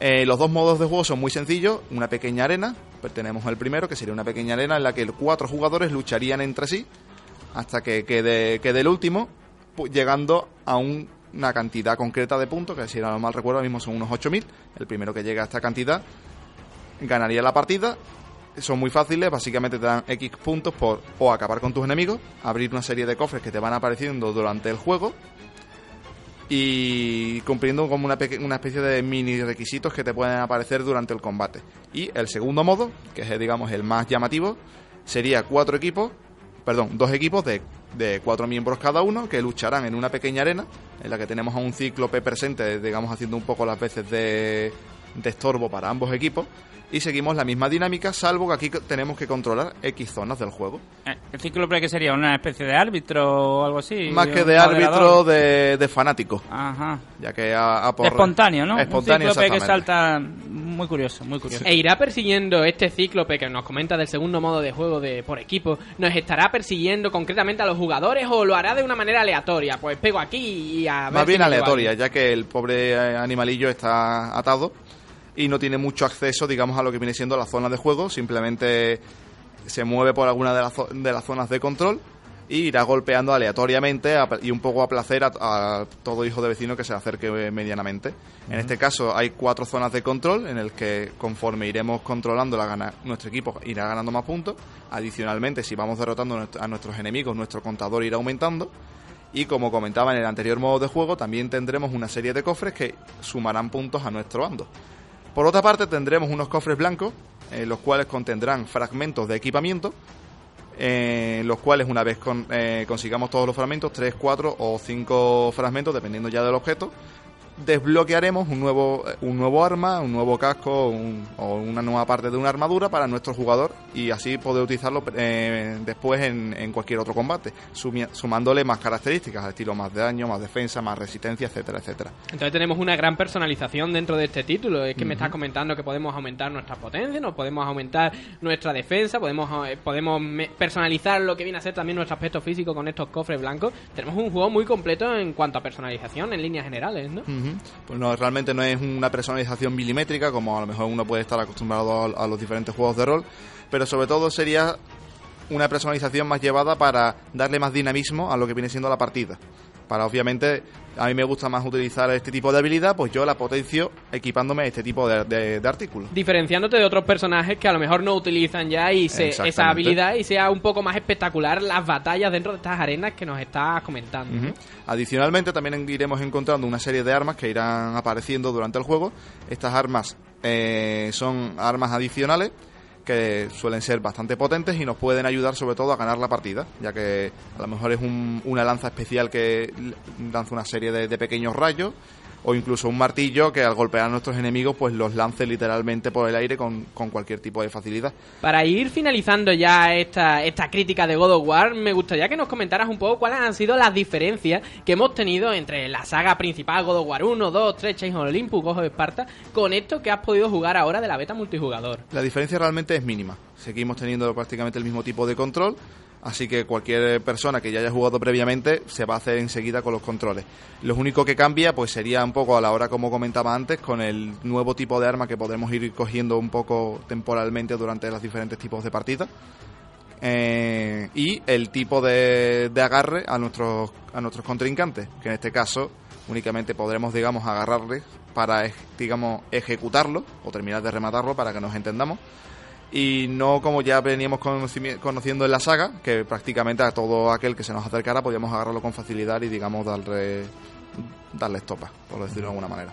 Eh, los dos modos de juego son muy sencillos, una pequeña arena, pues tenemos el primero, que sería una pequeña arena en la que cuatro jugadores lucharían entre sí hasta que quede, el último, llegando a un- una cantidad concreta de puntos, que si no mal recuerdo ahora mismo son unos 8.000, el primero que llega a esta cantidad ganaría la partida. Son muy fáciles, básicamente te dan X puntos por o acabar con tus enemigos, abrir una serie de cofres que te van apareciendo durante el juego y cumpliendo como una, una especie de mini requisitos que te pueden aparecer durante el combate. Y el segundo modo, que es digamos el más llamativo, sería cuatro equipos perdón, dos equipos de, de cuatro miembros cada uno que lucharán en una pequeña arena en la que tenemos a un cíclope presente, digamos, haciendo un poco las veces de, de estorbo para ambos equipos y seguimos la misma dinámica, salvo que aquí tenemos que controlar X zonas del juego. Eh, ¿El cíclope que sería? ¿Una especie de árbitro o algo así? Más que ¿Un de árbitro, de, de fanático, Ajá. ya que a, a por- Espontáneo, ¿no? Espontáneo, Un cíclope que salta... Muy curioso, muy curioso. E irá persiguiendo este cíclope que nos comenta del segundo modo de juego de por equipo. ¿Nos estará persiguiendo concretamente a los jugadores o lo hará de una manera aleatoria? Pues pego aquí y a ver Más si bien aleatoria, ya que el pobre eh, animalillo está atado y no tiene mucho acceso, digamos, a lo que viene siendo la zona de juego. Simplemente se mueve por alguna de las, zo- de las zonas de control y irá golpeando aleatoriamente a- y un poco a placer a, a todo hijo de vecino que se acerque eh, medianamente. En este caso hay cuatro zonas de control en el que conforme iremos controlando la gana, nuestro equipo irá ganando más puntos. Adicionalmente, si vamos derrotando a nuestros enemigos, nuestro contador irá aumentando. Y como comentaba en el anterior modo de juego, también tendremos una serie de cofres que sumarán puntos a nuestro bando. Por otra parte, tendremos unos cofres blancos, eh, los cuales contendrán fragmentos de equipamiento, eh, los cuales una vez con- eh, consigamos todos los fragmentos, 3, 4 o 5 fragmentos, dependiendo ya del objeto, desbloquearemos un nuevo, eh, un nuevo arma, un nuevo casco un- o una nueva parte de una armadura para nuestro jugador y así poder utilizarlo eh, después en, en cualquier otro combate, sumándole más características, al estilo más daño, más defensa, más resistencia, etcétera, etcétera. Entonces tenemos una gran personalización dentro de este título. Es que me estás comentando que podemos aumentar nuestra potencia, nos podemos aumentar nuestra defensa, podemos eh, podemos personalizar lo que viene a ser también nuestro aspecto físico con estos cofres blancos. Tenemos un juego muy completo en cuanto a personalización en líneas generales, ¿no? Pues no, realmente no es una personalización milimétrica como a lo mejor uno puede estar acostumbrado a los diferentes juegos de rol, pero sobre todo sería una personalización más llevada para darle más dinamismo a lo que viene siendo la partida. Para obviamente, a mí me gusta más utilizar este tipo de habilidad, pues yo la potencio equipándome este tipo de, de- de artículos. Diferenciándote de otros personajes que a lo mejor no utilizan ya y se- esa habilidad y sea un poco más espectacular las batallas dentro de estas arenas que nos estás comentando. Adicionalmente, también iremos encontrando una serie de armas que irán apareciendo durante el juego. Estas armas eh, son armas adicionales que suelen ser bastante potentes y nos pueden ayudar sobre todo a ganar la partida, ya que a lo mejor es un- una lanza especial que lanza una serie de pequeños rayos o incluso un martillo que al golpear a nuestros enemigos pues los lance literalmente por el aire con, con cualquier tipo de facilidad. Para ir finalizando ya esta, esta crítica de God of War, me gustaría que nos comentaras un poco cuáles han sido las diferencias que hemos tenido entre la saga principal God of War 1, 2, 3, Chains of Olympus, Ghost of Sparta, con esto que has podido jugar ahora de la beta multijugador. La diferencia realmente es mínima. Seguimos teniendo prácticamente el mismo tipo de control, así que cualquier persona que ya haya jugado previamente se va a hacer enseguida con los controles. Lo único que cambia pues sería un poco a la hora, como comentaba antes, con el nuevo tipo de arma que podremos ir cogiendo un poco temporalmente durante los diferentes tipos de partidas. Eh, y el tipo de, de agarre a nuestros, a nuestros contrincantes, que en este caso únicamente podremos, digamos, agarrarles para, digamos, ejecutarlo o terminar de rematarlo para que nos entendamos. Y no como ya veníamos conocimi- conociendo en la saga, que prácticamente a todo aquel que se nos acercara podíamos agarrarlo con facilidad y, digamos, darle, darle estopa, por decirlo de alguna manera.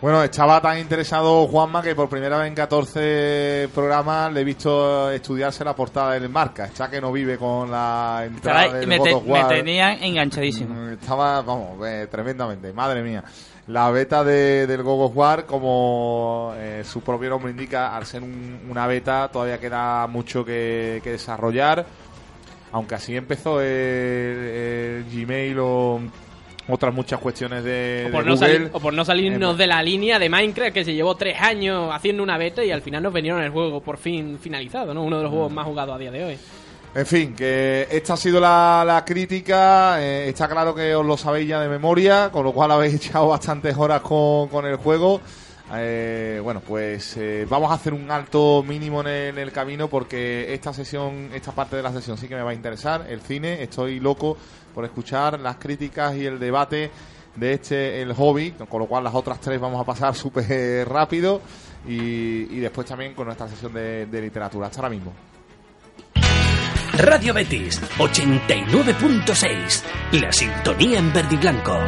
Bueno, estaba tan interesado Juanma que por primera vez en 14 programas le he visto estudiarse la portada del marca. Está que no vive con la entrada Caray, del me, te- me tenían enganchadísimo. Mm, Estaba, vamos, eh, tremendamente, madre mía. La beta de, del God of War, como eh, su propio nombre indica, al ser un- una beta todavía queda mucho que, que desarrollar. Aunque así empezó el, el Gmail o otras muchas cuestiones de, O por, de no Google. salir- o por no salirnos Eh, de la línea de Minecraft que se llevó tres años haciendo una beta y al final nos vinieron el juego por fin finalizado, ¿no? Uno de los juegos más jugados a día de hoy. En fin, que esta ha sido la, la crítica. eh, está claro que os lo sabéis ya de memoria, con lo cual habéis [LAUGHS] echado bastantes horas con, con el juego. Eh, bueno, pues eh, vamos a hacer un alto mínimo en el, en el camino porque esta sesión, esta parte de la sesión sí que me va a interesar. El cine, estoy loco por escuchar las críticas y el debate de este, el hobby, con lo cual las otras tres vamos a pasar [LAUGHS] súper rápido y, y después también con nuestra sesión de, de literatura. Hasta ahora mismo. Radio Betis 89.6. La sintonía en verde y blanco.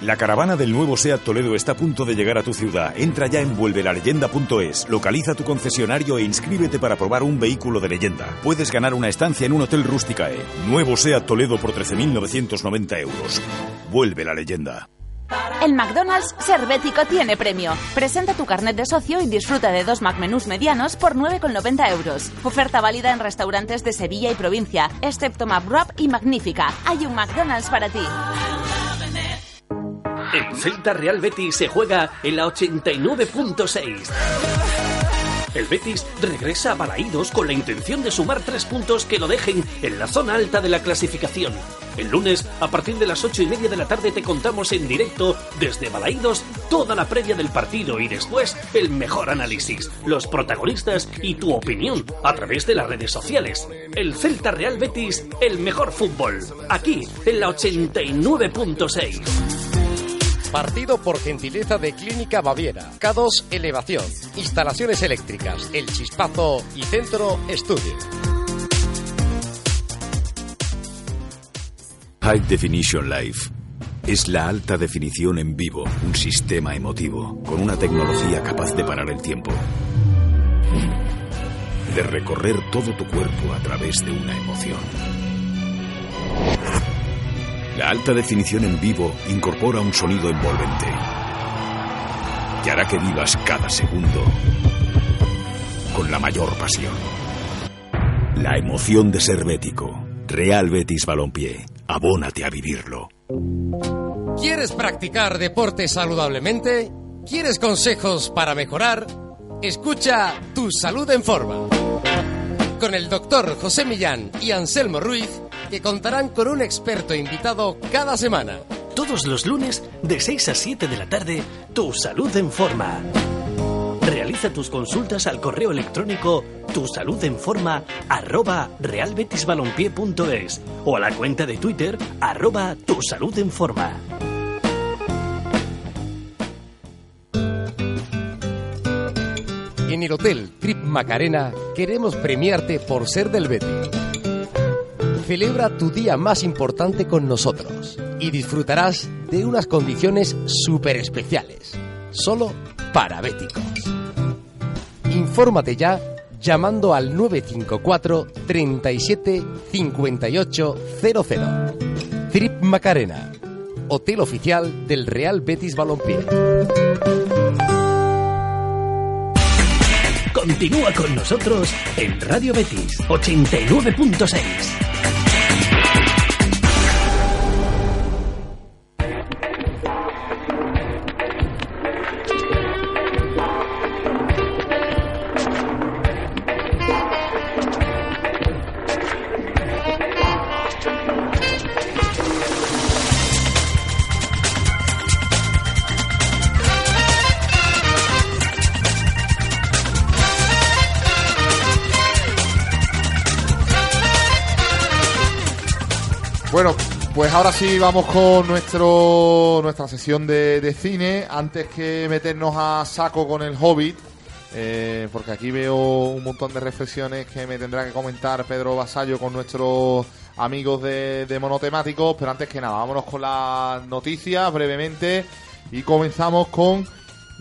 La caravana del nuevo SEAT Toledo está a punto de llegar a tu ciudad. Entra ya en vuelvelaleyenda.es, localiza tu concesionario e inscríbete para probar un vehículo de leyenda. Puedes ganar una estancia en un hotel rústica E. Nuevo SEAT Toledo por 13.990 euros. Vuelve la leyenda. El McDonald's Servético tiene premio. Presenta tu carnet de socio y disfruta de dos McMenús medianos por 9,90 euros. Oferta válida en restaurantes de Sevilla y provincia, excepto McWrap y Magnífica. Hay un McDonald's para ti. El Celta Real Betis se juega en la 89.6. El Betis regresa a Balaídos con la intención de sumar tres puntos que lo dejen en la zona alta de la clasificación. El lunes, a partir de las ocho y media de la tarde, te contamos en directo desde Balaídos toda la previa del partido y después el mejor análisis, los protagonistas y tu opinión a través de las redes sociales. El Celta Real Betis, el mejor fútbol. Aquí, en la 89.6. Partido por gentileza de Clínica Baviera. K2 Elevación. Instalaciones eléctricas. El Chispazo y Centro Estudio. High Definition Life. Es la alta definición en vivo, un sistema emotivo, con una tecnología capaz de parar el tiempo. De recorrer todo tu cuerpo a través de una emoción. La alta definición en vivo incorpora un sonido envolvente que hará que vivas cada segundo con la mayor pasión. La emoción de ser bético. Real Betis Balompié. Abónate a vivirlo. ¿Quieres practicar deporte saludablemente? ¿Quieres consejos para mejorar? Escucha Tu Salud en Forma. Con el doctor José Millán y Anselmo Ruiz, que contarán con un experto invitado cada semana. Todos los lunes, de 6 a 7 de la tarde, Tu Salud en Forma. Realiza tus consultas al correo electrónico tusaludenforma arroba realbetisbalompié.es o a la cuenta de Twitter arroba tusaludenforma. En el Hotel Trip Macarena queremos premiarte por ser del Betis. Celebra tu día más importante con nosotros y disfrutarás de unas condiciones súper especiales, solo para béticos. Infórmate ya llamando al 954 37 58 00. Trip Macarena, hotel oficial del Real Betis Balompié. Continúa con nosotros en Radio Betis 89.6. pues ahora sí vamos con nuestro nuestra sesión de, de cine. Antes que meternos a saco con el Hobbit, eh, porque aquí veo un montón de reflexiones que me tendrá que comentar Pedro Basallo con nuestros amigos de, de Monotemáticos. Pero antes que nada, vámonos con las noticias brevemente y comenzamos con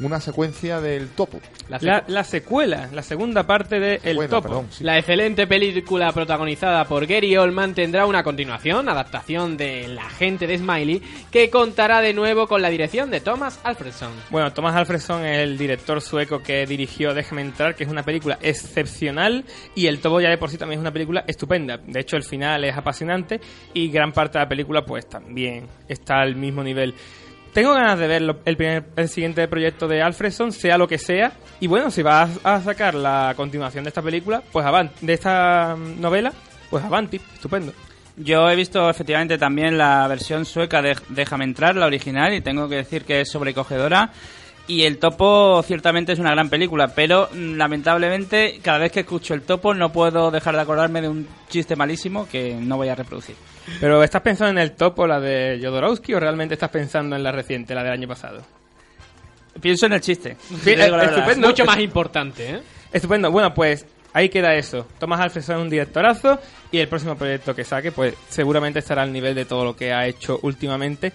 una secuencia del topo. La, la secuela, la segunda parte de El Bueno, Topo. perdón, sí. La excelente película protagonizada por Gary Oldman tendrá una continuación, adaptación de La gente de Smiley, que contará de nuevo con la dirección de Thomas Alfredson. Bueno, Thomas Alfredson es el director sueco que dirigió Déjame entrar, que es una película excepcional y El Topo ya de por sí también es una película estupenda. De hecho, el final es apasionante y gran parte de la película pues también está al mismo nivel. Tengo ganas de ver el, primer, el siguiente proyecto de Alfredson, sea lo que sea. Y bueno, si vas a sacar la continuación de esta película, pues avanti, de esta mm, novela, pues avanti, estupendo. Yo he visto efectivamente también la versión sueca de Déjame entrar, la original, y tengo que decir que es sobrecogedora. Y El Topo ciertamente es una gran película, pero mm, lamentablemente cada vez que escucho El Topo no puedo dejar de acordarme de un chiste malísimo que no voy a reproducir. Pero ¿estás pensando en el topo, la de Jodorowsky, o realmente estás pensando en la reciente, la del año pasado? Pienso en el chiste. Sí, eh, estupendo. Mucho más importante, ¿eh? Estupendo. Bueno, pues ahí queda eso. Thomas Alfredson es un directorazo y el próximo proyecto que saque, pues seguramente estará al nivel de todo lo que ha hecho últimamente.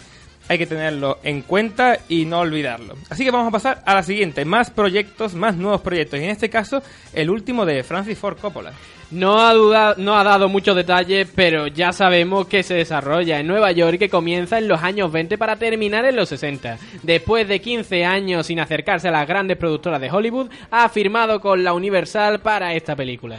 Hay que tenerlo en cuenta y no olvidarlo. Así que vamos a pasar a la siguiente, más proyectos, más nuevos proyectos, y en este caso el último de Francis Ford Coppola. No ha, duda- no ha dado muchos detalles, pero ya sabemos que se desarrolla en Nueva York y que comienza en los años 20 para terminar en los 60. Después de 15 años sin acercarse a las grandes productoras de Hollywood, ha firmado con la Universal para esta película.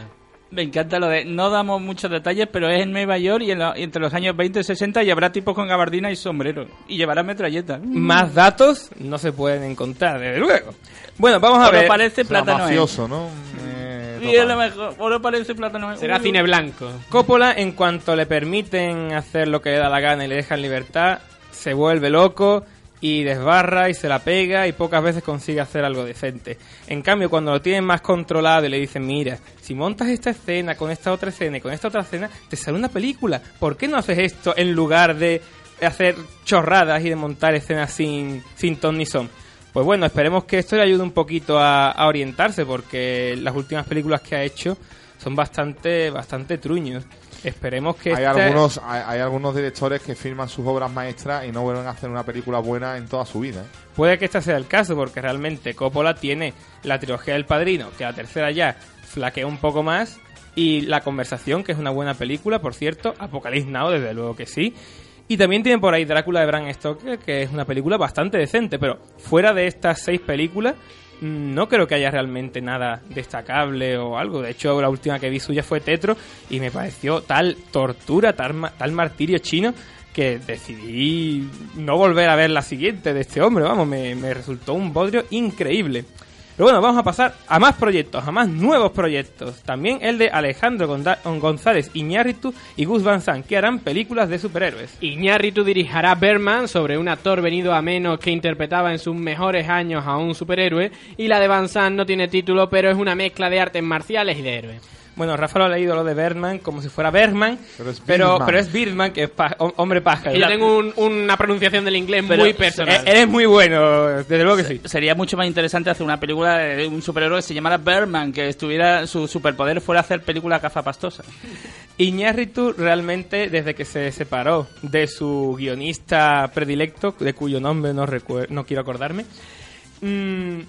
Me encanta lo de no damos muchos detalles, pero es en Nueva York y, en lo- y entre los años 20 y 60 y habrá tipos con gabardina y sombrero. Y llevará metralleta. Más datos no se pueden encontrar, desde luego. Bueno, vamos a Oro ver. parece plátano. mafioso, ¿no? Eh, Y es lo mejor. Oro parece plátano. Será Uy, cine blanco. Coppola, en cuanto le permiten hacer lo que le da la gana y le dejan libertad, se vuelve loco y desbarra y se la pega y pocas veces consigue hacer algo decente. En cambio, cuando lo tienen más controlado y le dicen, mira, si montas esta escena con esta otra escena y con esta otra escena, te sale una película. ¿Por qué no haces esto en lugar de hacer chorradas y de montar escenas sin, sin ton ni son? Pues bueno, esperemos que esto le ayude un poquito a, a orientarse, porque las últimas películas que ha hecho son bastante, bastante truños. Esperemos que Hay esta- algunos, hay, hay algunos directores que firman sus obras maestras y no vuelven a hacer una película buena en toda su vida. ¿eh? Puede que este sea el caso, porque realmente Coppola tiene la trilogía del padrino, que la tercera ya flaquea un poco más, y La conversación, que es una buena película, por cierto, Apocalypse Now, desde luego que sí. Y también tiene por ahí Drácula de Bram Stoker, que es una película bastante decente, pero fuera de estas seis películas, no creo que haya realmente nada destacable o algo. De hecho, la última que vi suya fue Tetro y me pareció tal tortura, tal, tal martirio chino que decidí no volver a ver la siguiente de este hombre. Vamos, me, me resultó un bodrio increíble. Pero bueno, vamos a pasar a más proyectos, a más nuevos proyectos. También el de Alejandro González Iñárritu y Gus Van Sant, que harán películas de superhéroes. Iñárritu dirigirá Berman sobre un actor venido a menos que interpretaba en sus mejores años a un superhéroe y la de Van Sant no tiene título pero es una mezcla de artes marciales y de héroes. Bueno, Rafa lo ha leído lo de Bergman como si fuera Bergman, Pero es pero, Birdman. pero es Birdman, que es pa- hombre paja. Y yo tengo un- una pronunciación del inglés Pero- muy personal. Eh, Eres muy bueno, desde luego que sí. Sería mucho más interesante hacer una película de un superhéroe que se llamara Berman, que estuviera su superpoder fuera hacer película cazapastosa. Iñárritu realmente, desde que se separó de su guionista predilecto, de cuyo nombre no, recuer- no quiero acordarme, mm,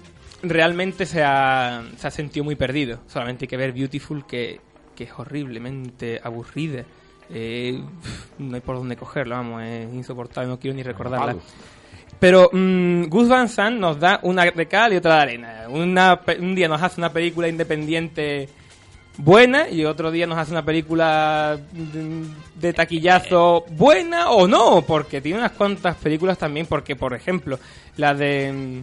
realmente se ha, se ha sentido muy perdido. Solamente hay que ver Beautiful, que, que es horriblemente aburrida. Eh, no hay por dónde cogerla, vamos, es insoportable, no quiero ni recordarla. Pero mm, Gus Van Sant nos da una de cal y otra de arena. Una, un día nos hace una película independiente buena y otro día nos hace una película de, de taquillazo buena o no, porque tiene unas cuantas películas también, porque por ejemplo, la de... mm,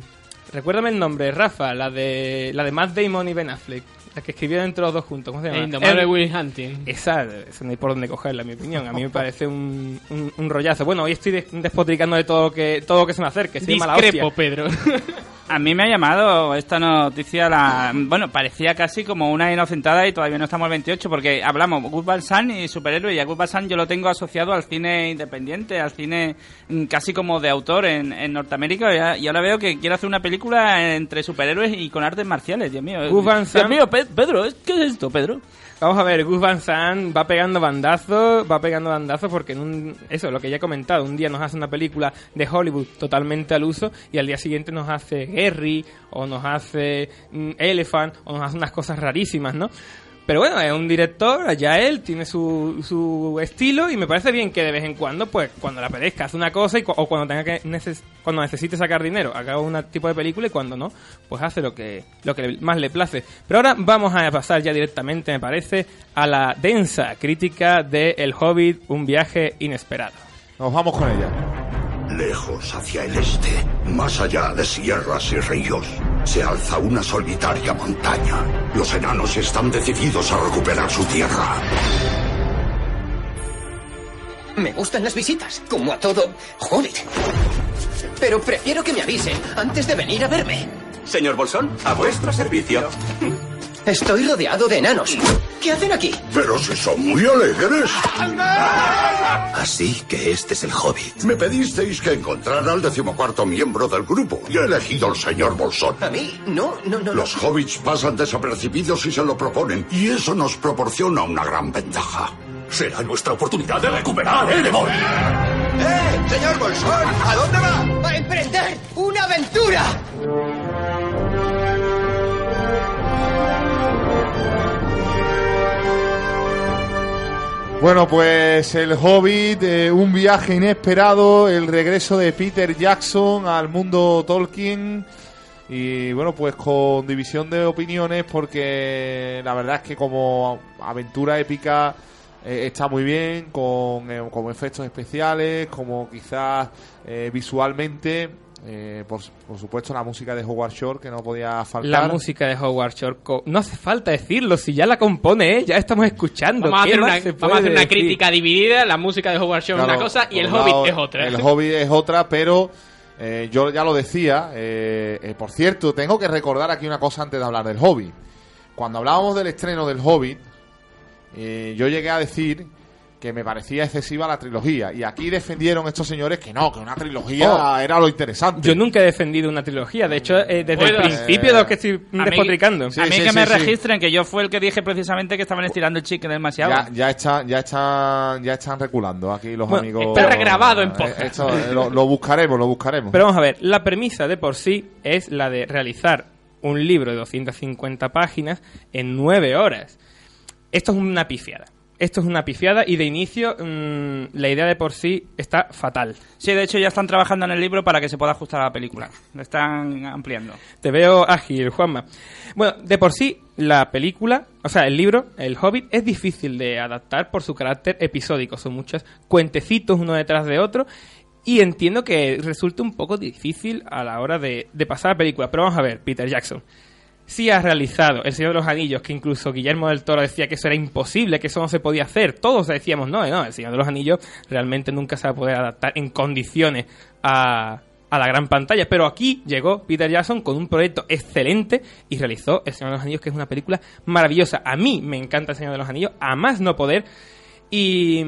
Recuérdame el nombre, Rafa, la de la de Matt Damon y Ben Affleck, la que escribieron entre los dos juntos, ¿cómo se llama? Indomable Will Hunting. esa, esa no hay por dónde cogerla, en mi opinión. A mí me parece un, un, un rollazo. Bueno, hoy estoy des- despotricando de todo lo que, todo lo que se me acerque. Se llama la Discrepo, hostia. Pedro. [LAUGHS] A mí me ha llamado esta noticia, la bueno, parecía casi como una inocentada y todavía no estamos al 28 porque hablamos Van Sant y superhéroe y a Van Sant yo lo tengo asociado al cine independiente, al cine mm, casi como de autor en, en Norteamérica y ahora veo que quiere hacer una película entre superhéroes y con artes marciales, Dios mío. Van Dios mío, Pe- Pedro, ¿qué es esto, Pedro? Vamos a ver, Gus Van Sant va pegando bandazos, va pegando bandazos porque en un, eso, lo que ya he comentado, un día nos hace una película de Hollywood totalmente al uso y al día siguiente nos hace Gary o nos hace mm, Elephant o nos hace unas cosas rarísimas, ¿no? Pero bueno, es un director, allá él, tiene su, su estilo y me parece bien que de vez en cuando, pues cuando le apetezca, hace una cosa y, o cuando tenga que neces- cuando necesite sacar dinero, haga un tipo de película y cuando no, pues hace lo que, lo que más le place. Pero ahora vamos a pasar ya directamente, me parece, a la densa crítica de El Hobbit, un viaje inesperado. Nos vamos con ella. Lejos hacia el este, más allá de sierras y ríos, se alza una solitaria montaña. Los enanos están decididos a recuperar su tierra. Me gustan las visitas, como a todo Hobbit. Pero prefiero que me avisen antes de venir a verme. Señor Bolsón, a vuestro servicio. Estoy rodeado de enanos. ¿Qué hacen aquí? Pero si son muy alegres. Así que este es el hobbit. Me pedisteis que encontrara al decimocuarto miembro del grupo y he elegido al señor Bolsón. A mí, no, no, no. Los hobbits pasan desapercibidos si se lo proponen y eso nos proporciona una gran ventaja. Será nuestra oportunidad de recuperar Erebor. ¡Eh, señor Bolsón! ¿A dónde va? ¡A emprender una aventura! Bueno, pues el Hobbit, eh, un viaje inesperado, el regreso de Peter Jackson al mundo Tolkien. Y bueno, pues con división de opiniones, porque la verdad es que como aventura épica eh, está muy bien, con, eh, como efectos especiales, como quizás visualmente. Eh, por, por supuesto, la música de Howard Shore, que no podía faltar. La música de Howard Shore, no hace falta decirlo, si ya la compone, ¿eh? ya estamos escuchando. Vamos a ¿Qué hacer una, se vamos a hacer puede una decir? crítica dividida. La música de Howard Shore es una cosa y el Hobbit es otra. El Hobbit es otra, pero eh, yo ya lo decía. eh, eh, por cierto, tengo que recordar aquí una cosa antes de hablar del Hobbit. Cuando hablábamos del estreno del Hobbit, eh, yo llegué a decir que me parecía excesiva la trilogía. Y aquí defendieron estos señores que no, que una trilogía Oh. era lo interesante. Yo nunca he defendido una trilogía, de hecho, eh, desde el principio de lo que estoy A mí- a mí que me registren, que yo fue el que dije precisamente que estaban estirando el chicle demasiado. Ya, ya, están, ya, están, ya están reculando aquí los Bueno, amigos. está regrabado en Eh, podcast. esto, eh, lo, lo buscaremos, lo buscaremos. Pero vamos a ver, la premisa de por sí es la de realizar un libro de 250 páginas en 9 horas. Esto es una pifiada. Esto es una pifiada y de inicio mm, la idea de por sí está fatal. Sí, de hecho ya están trabajando en el libro para que se pueda ajustar a la película. Lo están ampliando. Te veo ágil, Juanma. Bueno, de por sí, la película, o sea, el libro, El Hobbit, es difícil de adaptar por su carácter episódico. Son muchos cuentecitos uno detrás de otro. Y entiendo que resulta un poco difícil a la hora de, de pasar la película. Pero vamos a ver, Peter Jackson. Si has realizado El Señor de los Anillos, que incluso Guillermo del Toro decía que eso era imposible, que eso no se podía hacer. Todos decíamos, no, no, El Señor de los Anillos realmente nunca se va a poder adaptar en condiciones a, a la gran pantalla. Pero aquí llegó Peter Jackson con un proyecto excelente y realizó El Señor de los Anillos, que es una película maravillosa. A mí me encanta El Señor de los Anillos, a más no poder. Y,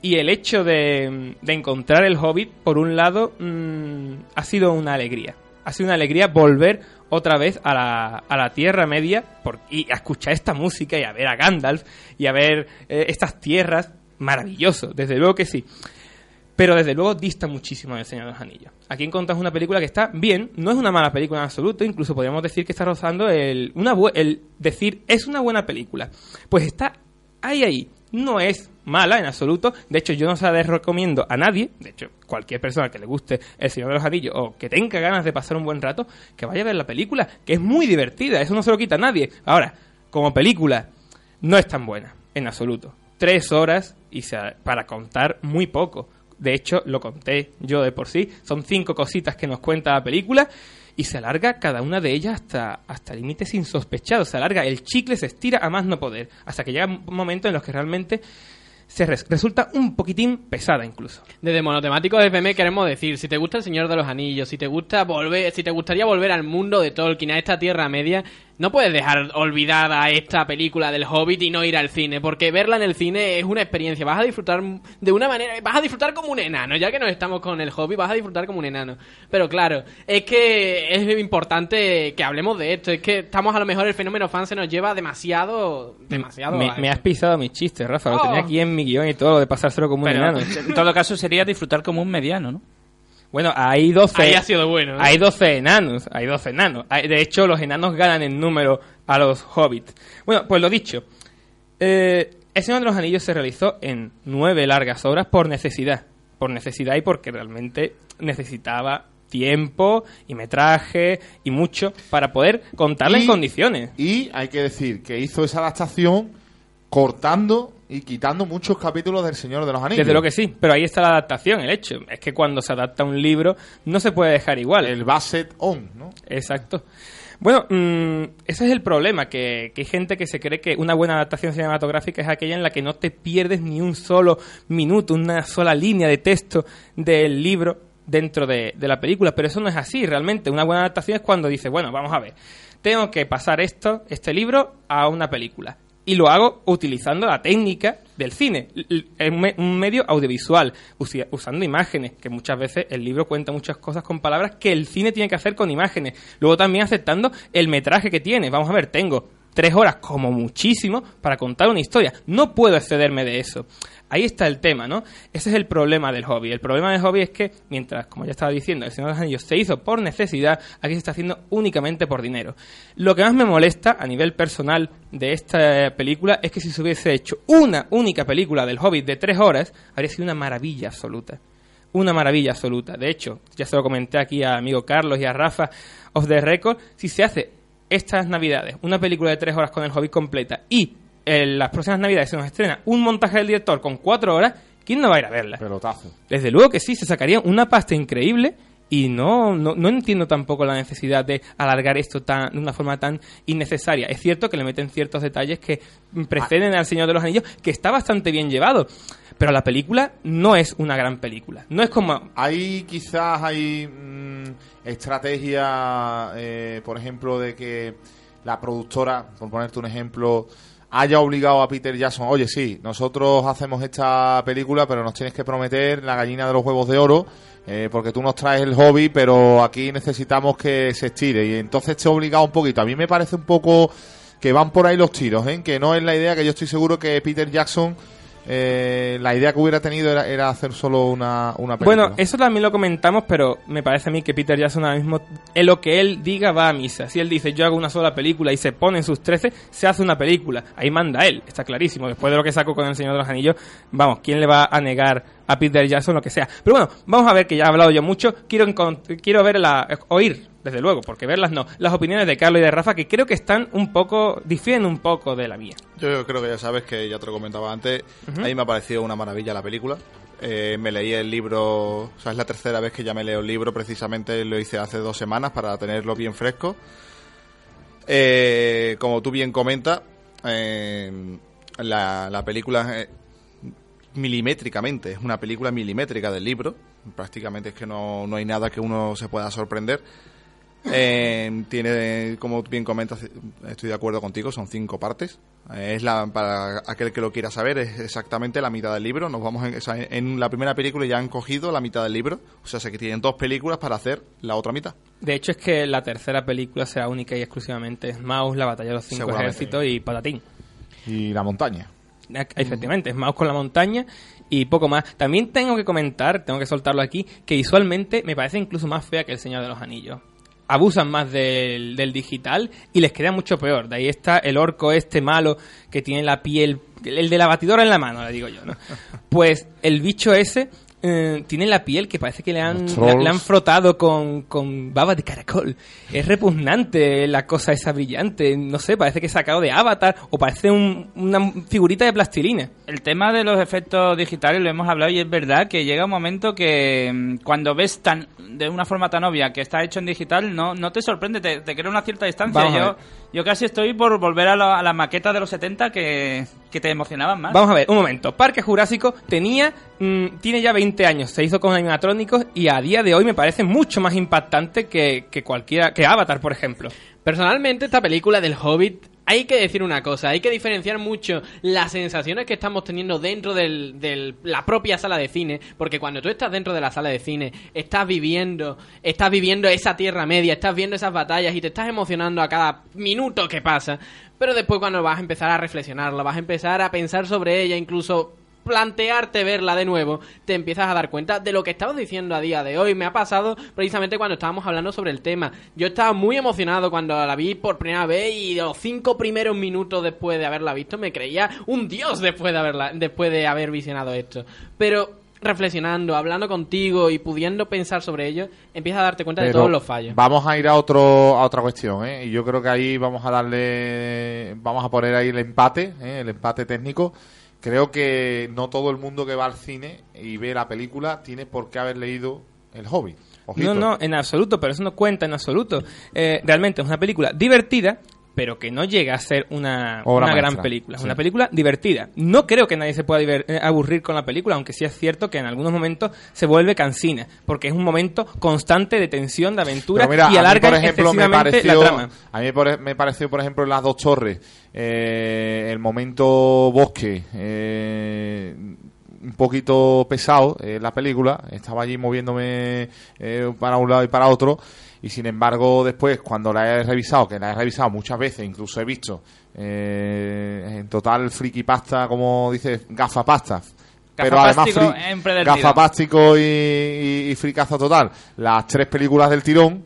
y el hecho de, de encontrar el Hobbit, por un lado, mm, ha sido una alegría. Ha sido una alegría volver otra vez a la, a la Tierra Media por- y a escuchar esta música y a ver a Gandalf y a ver eh, estas tierras. Maravilloso, desde luego que sí. Pero desde luego dista muchísimo del Señor de los Anillos. Aquí encontramos una película que está bien, no es una mala película en absoluto, incluso podríamos decir que está rozando el, una el decir es una buena película. Pues está ahí, ahí. No es mala en absoluto. De hecho, yo no se la recomiendo a nadie. De hecho, cualquier persona que le guste El Señor de los Anillos o que tenga ganas de pasar un buen rato, que vaya a ver la película, que es muy divertida. Eso no se lo quita a nadie. Ahora, como película, no es tan buena, en absoluto. Tres horas y se- para contar muy poco. De hecho, lo conté yo de por sí. Son cinco cositas que nos cuenta la película y se alarga cada una de ellas hasta, hasta límites insospechados. Se alarga, el chicle se estira a más no poder. Hasta que llega un momento en los que realmente se res- resulta un poquitín pesada incluso. Desde Monotemáticos FM queremos decir, si te gusta El Señor de los Anillos, si te gusta volver, si te gustaría volver al mundo de Tolkien, a esta Tierra Media, no puedes dejar olvidada esta película del Hobbit y no ir al cine, porque verla en el cine es una experiencia, vas a disfrutar de una manera, vas a disfrutar como un enano, ya que no estamos con el Hobbit, vas a disfrutar como un enano. Pero claro, es que es importante que hablemos de esto, es que estamos a lo mejor el fenómeno fan se nos lleva demasiado, demasiado... Me, a- me has pisado mis chistes, Rafa. Lo Oh. tenía aquí en mi guion y todo, lo de pasárselo como un Pero enano. en [LAUGHS] todo caso sería disfrutar como un mediano, ¿no? Bueno, hay 12. Ahí ha sido bueno, ¿eh? Hay 12 enanos. Hay 12 enanos. Hay- de hecho, los enanos ganan en número a los hobbits. Bueno, pues lo dicho. Eh, el Señor de los Anillos se realizó en nueve largas horas por necesidad. Por necesidad y porque realmente necesitaba tiempo y metraje y mucho para poder contarla en Y- condiciones. Y hay que decir que hizo esa adaptación cortando y quitando muchos capítulos del Señor de los Anillos. Desde lo que sí, pero ahí está la adaptación, el hecho. Es que cuando se adapta un libro no se puede dejar igual. El basset on, ¿no? Exacto. Bueno, mm, ese es el problema, que, que hay gente que se cree que una buena adaptación cinematográfica es aquella en la que no te pierdes ni un solo minuto, una sola línea de texto del libro dentro de, de la película, pero eso no es así, realmente. Una buena adaptación es cuando dices, bueno, vamos a ver, tengo que pasar esto, este libro, a una película. Y lo hago utilizando la técnica del cine, l- un me- un medio audiovisual, usando imágenes, que muchas veces el libro cuenta muchas cosas con palabras que el cine tiene que hacer con imágenes. Luego también aceptando el metraje que tiene. Vamos a ver, tengo tres horas como muchísimo para contar una historia. No puedo excederme de eso. Ahí está el tema, ¿no? Ese es el problema del hobby. El problema del hobby es que, mientras, como ya estaba diciendo, el Señor de los Anillos se hizo por necesidad, aquí se está haciendo únicamente por dinero. Lo que más me molesta a nivel personal de esta película es que si se hubiese hecho una única película del Hobbit de tres horas, habría sido una maravilla absoluta. Una maravilla absoluta. De hecho, ya se lo comenté aquí a amigo Carlos y a Rafa of the Record, si se hace estas navidades una película de tres horas con el Hobbit completa y en las próximas navidades se nos estrena un montaje del director con cuatro horas, ¿quién no va a ir a verla? Pelotazo. Desde luego que sí, se sacaría una pasta increíble y no, no, no entiendo tampoco la necesidad de alargar esto tan, de una forma tan innecesaria. Es cierto que le meten ciertos detalles que preceden al Señor de los Anillos, que está bastante bien llevado. Pero la película no es una gran película. No es como... Hay quizás hay mm, estrategia, eh, por ejemplo, de que la productora, por ponerte un ejemplo, haya obligado a Peter Jackson, oye, sí, nosotros hacemos esta película, pero nos tienes que prometer la gallina de los huevos de oro, eh, porque tú nos traes el hobby, pero aquí necesitamos que se estire. Y entonces te obligado un poquito. A mí me parece un poco que van por ahí los tiros, ¿eh? que no es la idea que yo estoy seguro que Peter Jackson eh, la idea que hubiera tenido era, hacer solo una, una película. Bueno, eso también lo comentamos, pero me parece a mí que Peter Jackson ahora mismo, en lo que él diga va a misa. Si él dice yo hago una sola película y se pone en sus 13, se hace una película. Ahí manda él, está clarísimo. Después de lo que sacó con El Señor de los Anillos, vamos, ¿quién le va a negar a Peter Jackson lo que sea? Pero bueno, vamos a ver que ya he hablado yo mucho. Quiero, quiero ver la, oír, desde luego, porque verlas no, las opiniones de Carlos y de Rafa, que creo que están un poco, difieren un poco de la mía. Yo creo que ya sabes que ya te lo comentaba antes. A mí me ha parecido una maravilla la película. Eh, me leí el libro, o sea, es la tercera vez que ya me leo el libro, precisamente lo hice hace dos semanas para tenerlo bien fresco. Eh, como tú bien comentas, eh, la, la película eh, milimétricamente, es una película milimétrica del libro, prácticamente es que no, no hay nada que uno se pueda sorprender. Eh, tiene, como bien comentas, estoy de acuerdo contigo, son cinco partes. Eh, es la, para aquel que lo quiera saber, es exactamente la mitad del libro. Nos vamos en, o sea, en la primera película ya han cogido la mitad del libro, o sea, sé que tienen dos películas para hacer la otra mitad. De hecho, es que la tercera película será única y exclusivamente Smaug, la batalla de los cinco ejércitos y Patatín. Y la montaña. Eh, Efectivamente, Smaug con la montaña y poco más. También tengo que comentar, tengo que soltarlo aquí, que visualmente me parece incluso más fea que El Señor de los Anillos. Abusan más del, del digital y les queda mucho peor. De ahí está el orco este malo que tiene la piel, el de la batidora en la mano, le digo yo, ¿no? [LAUGHS] Pues el bicho ese eh, tiene la piel que parece que le han, le, han frotado con, con baba de caracol. Es repugnante la cosa esa brillante. No sé, parece que es sacado de Avatar o parece un- una figurita de plastilina. El tema de los efectos digitales lo hemos hablado y es verdad que llega un momento que mm, cuando ves tan de una forma tan obvia que está hecho en digital no, no te sorprende, te, te crea una cierta distancia. Vamos Yo, yo casi estoy por volver a, la- a las maquetas de los 70 que, que te emocionaban más. Vamos a ver, un momento. Parque Jurásico tenía, mm, tiene ya 20 años, se hizo con animatrónicos y a día de hoy me parece mucho más impactante que, que cualquiera, que Avatar, por ejemplo. Personalmente, esta película del Hobbit, hay que decir una cosa, hay que diferenciar mucho las sensaciones que estamos teniendo dentro de la propia sala de cine, porque cuando tú estás dentro de la sala de cine, estás viviendo, estás viviendo esa Tierra Media, estás viendo esas batallas y te estás emocionando a cada minuto que pasa, pero después cuando vas a empezar a reflexionarla, vas a empezar a pensar sobre ella, incluso plantearte verla de nuevo, te empiezas a dar cuenta de lo que estabas diciendo a día de hoy. Me ha pasado precisamente cuando estábamos hablando sobre el tema. Yo estaba muy emocionado cuando la vi por primera vez y los cinco primeros minutos después de haberla visto me creía un dios después de haberla, después de haber visionado esto. Pero reflexionando, hablando contigo y pudiendo pensar sobre ello, empiezas a darte cuenta de todos los fallos. Vamos a ir a otro a otra cuestión, ¿eh? Y yo creo que ahí vamos a darle, vamos a poner ahí el empate, ¿eh? el empate técnico. Creo que no todo el mundo que va al cine y ve la película tiene por qué haber leído El Hobbit. Ojito. No, no, en absoluto, pero eso no cuenta en absoluto. Eh, realmente es una película divertida, pero que no llega a ser una, una gran película. Es sí. una película divertida. No creo que nadie se pueda eh, aburrir con la película, aunque sí es cierto que en algunos momentos se vuelve cansina, porque es un momento constante de tensión, de aventura mira, y alarga por ejemplo, me excesivamente pareció, la trama. a mí por- me pareció, por ejemplo, en las dos torres, eh, el momento bosque, eh, un poquito pesado eh, la película, estaba allí moviéndome eh, para un lado y para otro, y sin embargo después cuando la he revisado, que la he revisado muchas veces, incluso he visto eh, en total friki pasta, como dice, gafapasta, pero además empedernido. gafapástico y, y, y fricazo total, las tres películas del tirón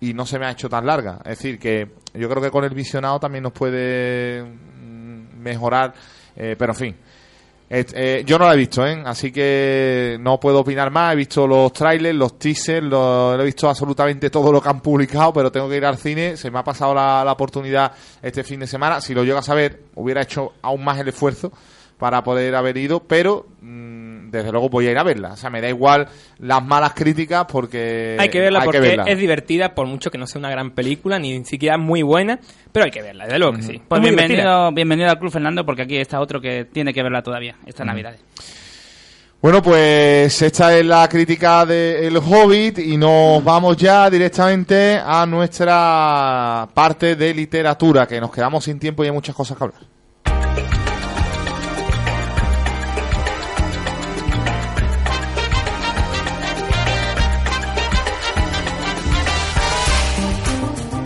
y no se me ha hecho tan larga. Es decir, que yo creo que con el visionado también nos puede mm, mejorar, eh, pero en fin. Eh, yo no la he visto, ¿eh? así que no puedo opinar más. He visto los trailers, los teasers, lo, he visto absolutamente todo lo que han publicado, pero tengo que ir al cine. Se me ha pasado la, la oportunidad este fin de semana. Si lo llego a saber, hubiera hecho aún más el esfuerzo para poder haber ido, pero mm, desde luego voy a ir a verla. O sea, me da igual las malas críticas porque hay que verla porque verla. es divertida, por mucho que no sea una gran película, ni siquiera muy buena, pero hay que verla, desde luego que sí. Pues divertida. bienvenido, bienvenido al Club Fernando, porque aquí está otro que tiene que verla todavía, esta Navidad. Bueno, pues esta es la crítica de El Hobbit y nos vamos ya directamente a nuestra parte de literatura, que nos quedamos sin tiempo y hay muchas cosas que hablar.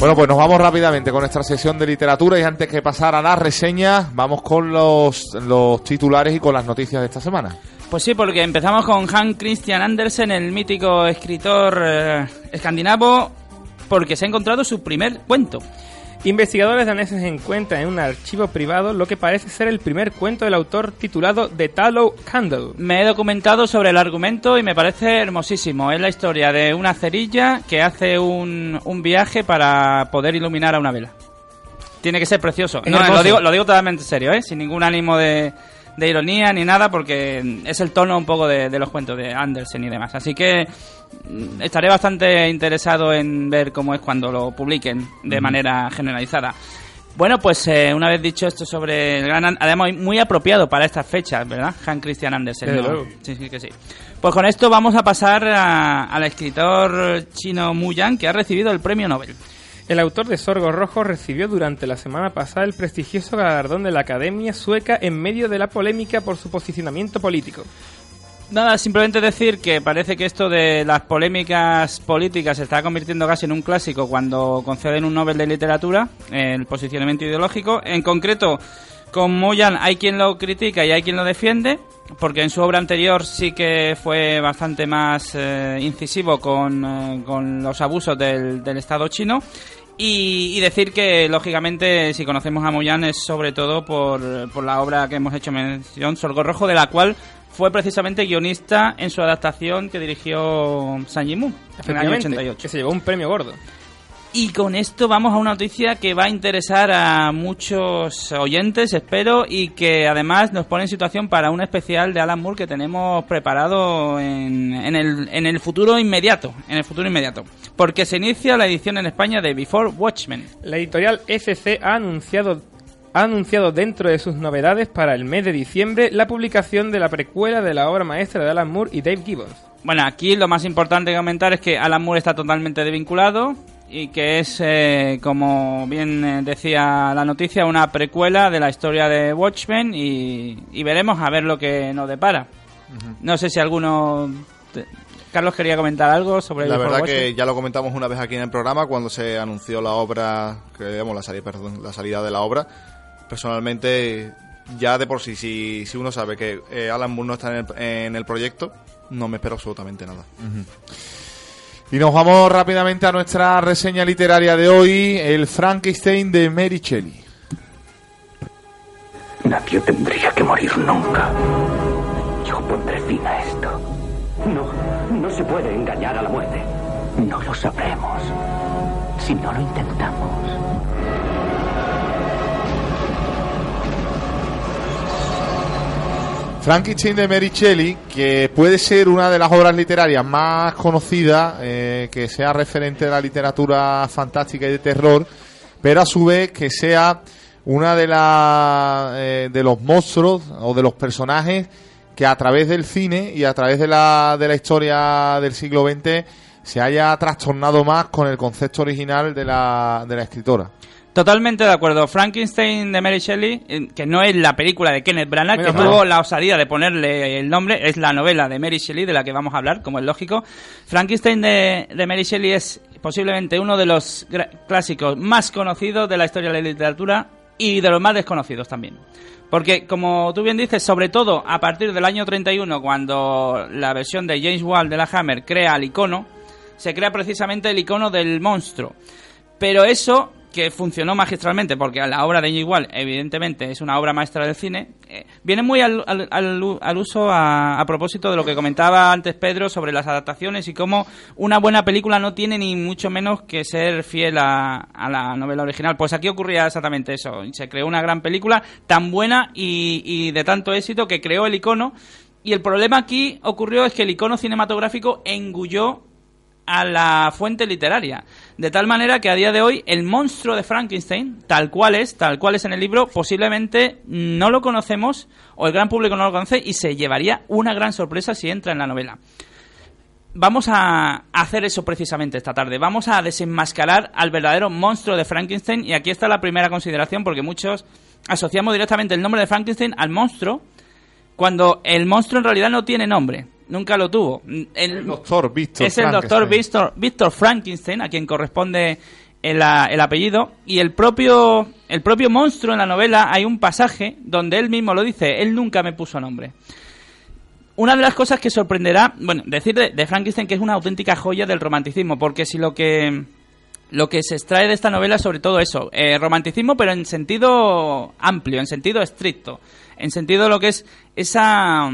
Bueno, pues nos vamos rápidamente con nuestra sesión de literatura y antes que pasar a las reseñas, vamos con los, los titulares y con las noticias de esta semana. Pues sí, porque empezamos con Hans Christian Andersen, el mítico escritor eh, escandinavo, porque se ha encontrado su primer cuento. Investigadores daneses encuentran en un archivo privado lo que parece ser el primer cuento del autor titulado The Tallow Candle. Me he documentado sobre el argumento y me parece hermosísimo. Es la historia de una cerilla que hace un, un viaje para poder iluminar a una vela. Tiene que ser precioso. No, hermoso. lo digo, lo digo totalmente en serio, ¿eh? sin ningún ánimo de, de ironía ni nada, porque es el tono un poco de, de los cuentos de Andersen y demás. Así que estaré bastante interesado en ver cómo es cuando lo publiquen de manera generalizada. Bueno, pues eh, una vez dicho esto sobre el gran... An- Además, muy apropiado para estas fechas, ¿verdad? Hans Christian Andersen. ¿no? Sí, sí, que sí. Pues con esto vamos a pasar a- al escritor chino Mu Yan, que ha recibido el premio Nobel. El autor de Sorgo Rojo recibió durante la semana pasada el prestigioso galardón de la Academia Sueca en medio de la polémica por su posicionamiento político. Nada, simplemente decir que parece que esto de las polémicas políticas se está convirtiendo casi en un clásico cuando conceden un Nobel de Literatura, el posicionamiento ideológico. En concreto, con Moyan hay quien lo critica y hay quien lo defiende, porque en su obra anterior sí que fue bastante más eh, incisivo con, eh, con los abusos del, del Estado chino. Y, y decir que, lógicamente, si conocemos a Moyan es sobre todo por, por la obra que hemos hecho mención, Sorgo Rojo, de la cual fue precisamente guionista en su adaptación que dirigió San Yimou en el año Efectivamente, 88. que se llevó un premio gordo. Y con esto vamos a una noticia que va a interesar a muchos oyentes, espero, y que además nos pone en situación para un especial de Alan Moore que tenemos preparado en, en el, en el futuro inmediato, en el futuro inmediato. Porque se inicia la edición en España de Before Watchmen. La editorial FC ha anunciado, ha anunciado dentro de sus novedades para el mes de diciembre la publicación de la precuela de la obra maestra de Alan Moore y Dave Gibbons. Bueno, aquí lo más importante que comentar es que Alan Moore está totalmente desvinculado y que es, eh, como bien eh, decía la noticia, una precuela de la historia de Watchmen y, y veremos a ver lo que nos depara. No sé si alguno... te- Carlos quería comentar algo sobre La verdad que ya lo comentamos una vez aquí en el programa cuando se anunció la obra, que digamos la salida, perdón, la salida de la obra. Personalmente, ya de por sí, si, si uno sabe que eh, Alan Moore no está en el, en el proyecto, no me espero absolutamente nada. Y nos vamos rápidamente a nuestra reseña literaria de hoy, el Frankenstein de Mary Shelley. Nadie tendría que morir nunca. Yo pondré fin a esto. No, no se puede engañar a la muerte. No lo sabremos si no lo intentamos. Frankenstein de Mary Shelley, que puede ser una de las obras literarias más conocidas, eh, que sea referente de la literatura fantástica y de terror, pero a su vez que sea una de las eh, de los monstruos o de los personajes que a través del cine y a través de la, de la historia del siglo XX se haya trastornado más con el concepto original de la, de la escritora. Totalmente de acuerdo. Frankenstein de Mary Shelley, eh, que no es la película de Kenneth Branagh, que tuvo la osadía de ponerle el nombre, es la novela de Mary Shelley de la que vamos a hablar, como es lógico. Frankenstein de, de Mary Shelley es posiblemente uno de los clásicos más conocidos de la historia de la literatura y de los más desconocidos también. Porque, como tú bien dices, sobre todo a partir del año 31, cuando la versión de James Wall de la Hammer crea el icono, se crea precisamente el icono del monstruo. Pero eso, que funcionó magistralmente, porque la obra de igual, evidentemente, es una obra maestra del cine, eh, viene muy al, al- al- uso a, a propósito de lo que comentaba antes Pedro sobre las adaptaciones y cómo una buena película no tiene ni mucho menos que ser fiel a, a la novela original. Pues aquí ocurría exactamente eso. Se creó una gran película tan buena y, y de tanto éxito que creó el icono. Y el problema aquí ocurrió es que el icono cinematográfico engulló a la fuente literaria. De tal manera que a día de hoy el monstruo de Frankenstein, tal cual es, tal cual es en el libro, posiblemente no lo conocemos o el gran público no lo conoce y se llevaría una gran sorpresa si entra en la novela. Vamos a hacer eso precisamente esta tarde. Vamos a desenmascarar al verdadero monstruo de Frankenstein y aquí está la primera consideración porque muchos asociamos directamente el nombre de Frankenstein al monstruo cuando el monstruo en realidad no tiene nombre. Nunca lo tuvo. El, doctor Víctor Es el doctor Víctor, Víctor Frankenstein, a quien corresponde el, apellido. Y el propio, el propio monstruo en la novela hay un pasaje donde él mismo lo dice. Él nunca me puso nombre. Una de las cosas que sorprenderá, bueno, decir de, de Frankenstein que es una auténtica joya del romanticismo, porque si lo que lo que se extrae de esta novela es sobre todo eso, eh, romanticismo pero en sentido amplio, en sentido estricto, en sentido de lo que es esa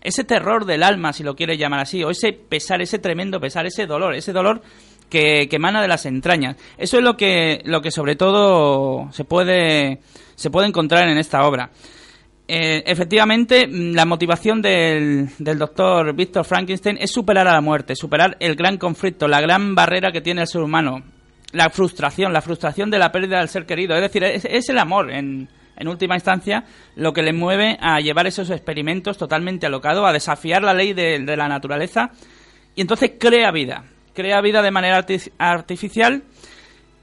ese terror del alma, si lo quieres llamar así, o ese pesar, ese tremendo pesar, ese dolor, ese dolor que, que emana de las entrañas. Eso es lo que, lo que sobre todo se puede, se puede encontrar en esta obra. Eh, efectivamente, mm, la motivación del, del doctor Víctor Frankenstein es superar a la muerte, superar el gran conflicto, la gran barrera que tiene el ser humano, la frustración, la frustración de la pérdida del ser querido. Es decir, es, es el amor, en, en última instancia, lo que le mueve a llevar esos experimentos totalmente alocados, a desafiar la ley de, la naturaleza, y entonces crea vida, crea vida de manera arti- artificial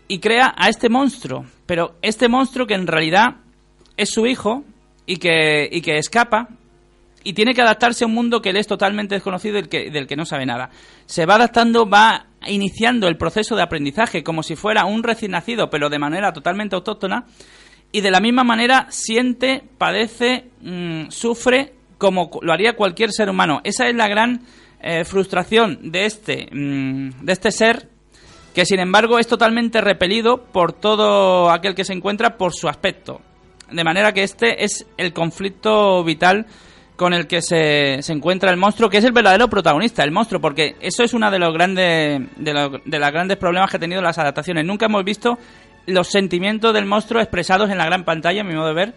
y crea a este monstruo, pero este monstruo que en realidad es su hijo y que, y que escapa y tiene que adaptarse a un mundo que él es totalmente desconocido y del que, del que no sabe nada. Se va adaptando, va iniciando el proceso de aprendizaje como si fuera un recién nacido, pero de manera totalmente autóctona, y de la misma manera siente, padece, mm, sufre como lo haría cualquier ser humano. Esa es la gran eh, frustración de este, mm, de este ser que sin embargo es totalmente repelido por todo aquel que se encuentra por su aspecto. De manera que este es el conflicto vital con el que se, se encuentra el monstruo, que es el verdadero protagonista, el monstruo, porque eso es uno de los grandes de, lo- de los grandes problemas que ha tenido las adaptaciones. Nunca hemos visto los sentimientos del monstruo expresados en la gran pantalla, a mi modo de ver,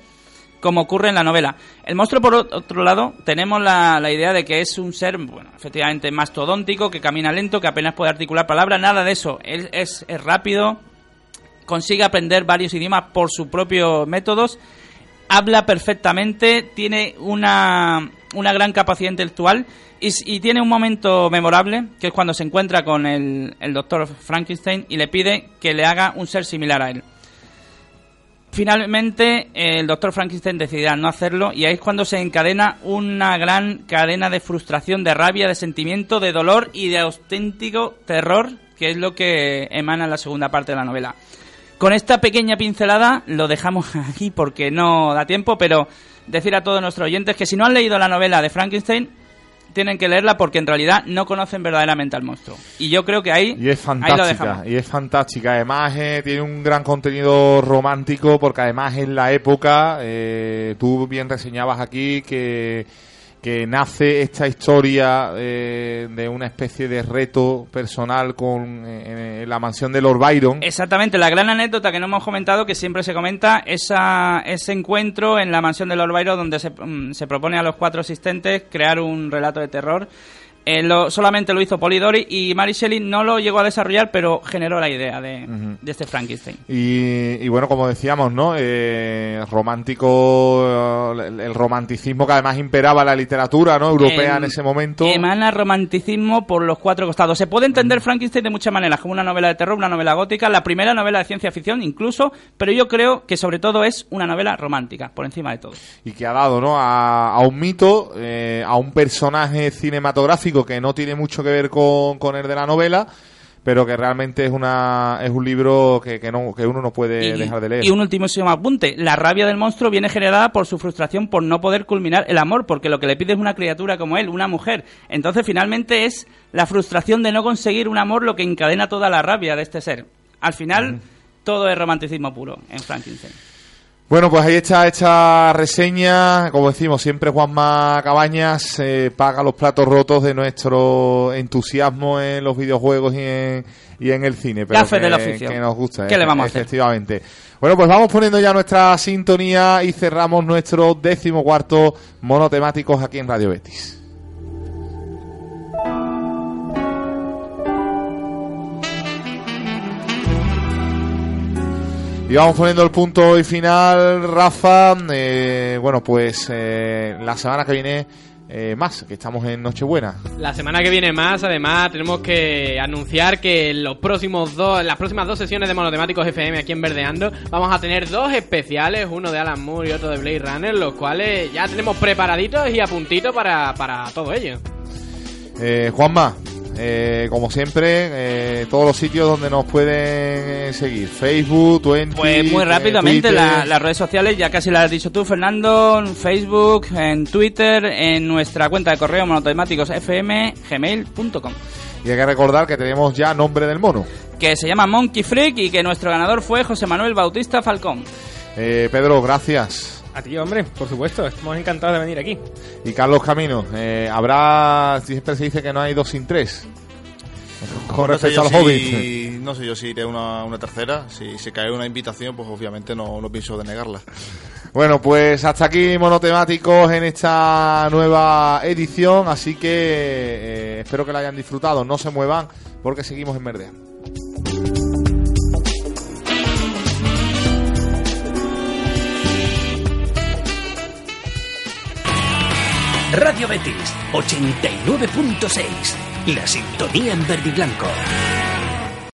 como ocurre en la novela. El monstruo, por otro lado, tenemos la, la idea de que es un ser, bueno, efectivamente mastodóntico, que camina lento, que apenas puede articular palabras, nada de eso. Él es, es rápido, consigue aprender varios idiomas por sus propios métodos, habla perfectamente, tiene una, una gran capacidad intelectual y, tiene un momento memorable, que es cuando se encuentra con el, el doctor Frankenstein y le pide que le haga un ser similar a él. Finalmente, el doctor Frankenstein decidirá no hacerlo y ahí es cuando se encadena una gran cadena de frustración, de rabia, de sentimiento, de dolor y de auténtico terror, que es lo que emana en la segunda parte de la novela. Con esta pequeña pincelada lo dejamos [LAUGHS] aquí porque no da tiempo, pero decir a todos nuestros oyentes que si no han leído la novela de Frankenstein, tienen que leerla porque en realidad no conocen verdaderamente al monstruo. Y yo creo que ahí, Y es ahí lo fantástica, dejamos. y es fantástica. Además, eh, tiene un gran contenido romántico porque además en la época, eh, tú bien reseñabas aquí que, que nace esta historia eh, de una especie de reto personal con eh, la mansión de Lord Byron. Exactamente, la gran anécdota que no hemos comentado, que siempre se comenta, esa, ese encuentro en la mansión de Lord Byron donde se, mm, se propone a los cuatro asistentes crear un relato de terror. Eh, lo, solamente lo hizo Polidori y Mary Shelley no lo llegó a desarrollar, pero generó la idea de, de este Frankenstein. Y, y bueno, como decíamos, ¿no? Eh, romántico, eh, el, el romanticismo que además imperaba la literatura, ¿no? Europea en ese momento. Emana romanticismo por los cuatro costados. Se puede entender Frankenstein de muchas maneras, como una novela de terror, una novela gótica, la primera novela de ciencia ficción incluso, pero yo creo que sobre todo es una novela romántica, por encima de todo. y que ha dado ¿no? a, a un mito, eh, a un personaje cinematográfico que no tiene mucho que ver con, con el de la novela, pero que realmente es una es un libro que, que, no, que uno no puede dejar de leer. Y un ultimísimo apunte. La rabia del monstruo viene generada por su frustración por no poder culminar el amor, porque lo que le pide es una criatura como él, una mujer. Entonces, finalmente, es la frustración de no conseguir un amor lo que encadena toda la rabia de este ser. Al final, todo es romanticismo puro en Frankenstein. Bueno, pues ahí está esta reseña. Como decimos, siempre Juanma Cabañas eh, paga los platos rotos de nuestro entusiasmo en los videojuegos y en, y en el cine. Pero que, del oficio. que nos gusta. ¿Qué eh, le vamos a hacer? Efectivamente. Bueno, pues vamos poniendo ya nuestra sintonía y cerramos nuestro décimo cuarto monotemáticos aquí en Radio Betis. Y vamos poniendo el punto y final, Rafa. Eh, bueno, pues eh, la semana que viene eh, más, que estamos en Nochebuena. La semana que viene más, además, tenemos que anunciar que en los próximos dos, las próximas dos sesiones de Monotemáticos FM aquí en Verdeando, vamos a tener dos especiales, uno de Alan Moore y otro de Blade Runner, los cuales ya tenemos preparaditos y a puntito para, para todo ello. Eh, Juanma, eh, como siempre, eh, todos los sitios donde nos pueden eh, seguir: Facebook, Twenty. Pues muy rápidamente, la- las redes sociales, ya casi las has dicho tú, Fernando, en Facebook, en Twitter, en nuestra cuenta de correo monotemáticos fm, gmail.com. Y hay que recordar que tenemos ya nombre del mono. Que se llama Monkey Freak y que nuestro ganador fue José Manuel Bautista Falcón. Eh, Pedro, gracias. A ti, hombre, por supuesto. Estamos encantados de venir aquí. Y Carlos Camino, eh, habrá. Siempre se dice que no hay dos sin tres. Con No respecto al si-. No sé yo si iré una, una tercera. Si se cae una invitación, pues obviamente no, no pienso denegarla. Bueno, pues hasta aquí monotemáticos en esta nueva edición, así que eh, espero que la hayan disfrutado. No se muevan porque seguimos en Verdea. Radio Betis 89.6. La sintonía en verde y blanco.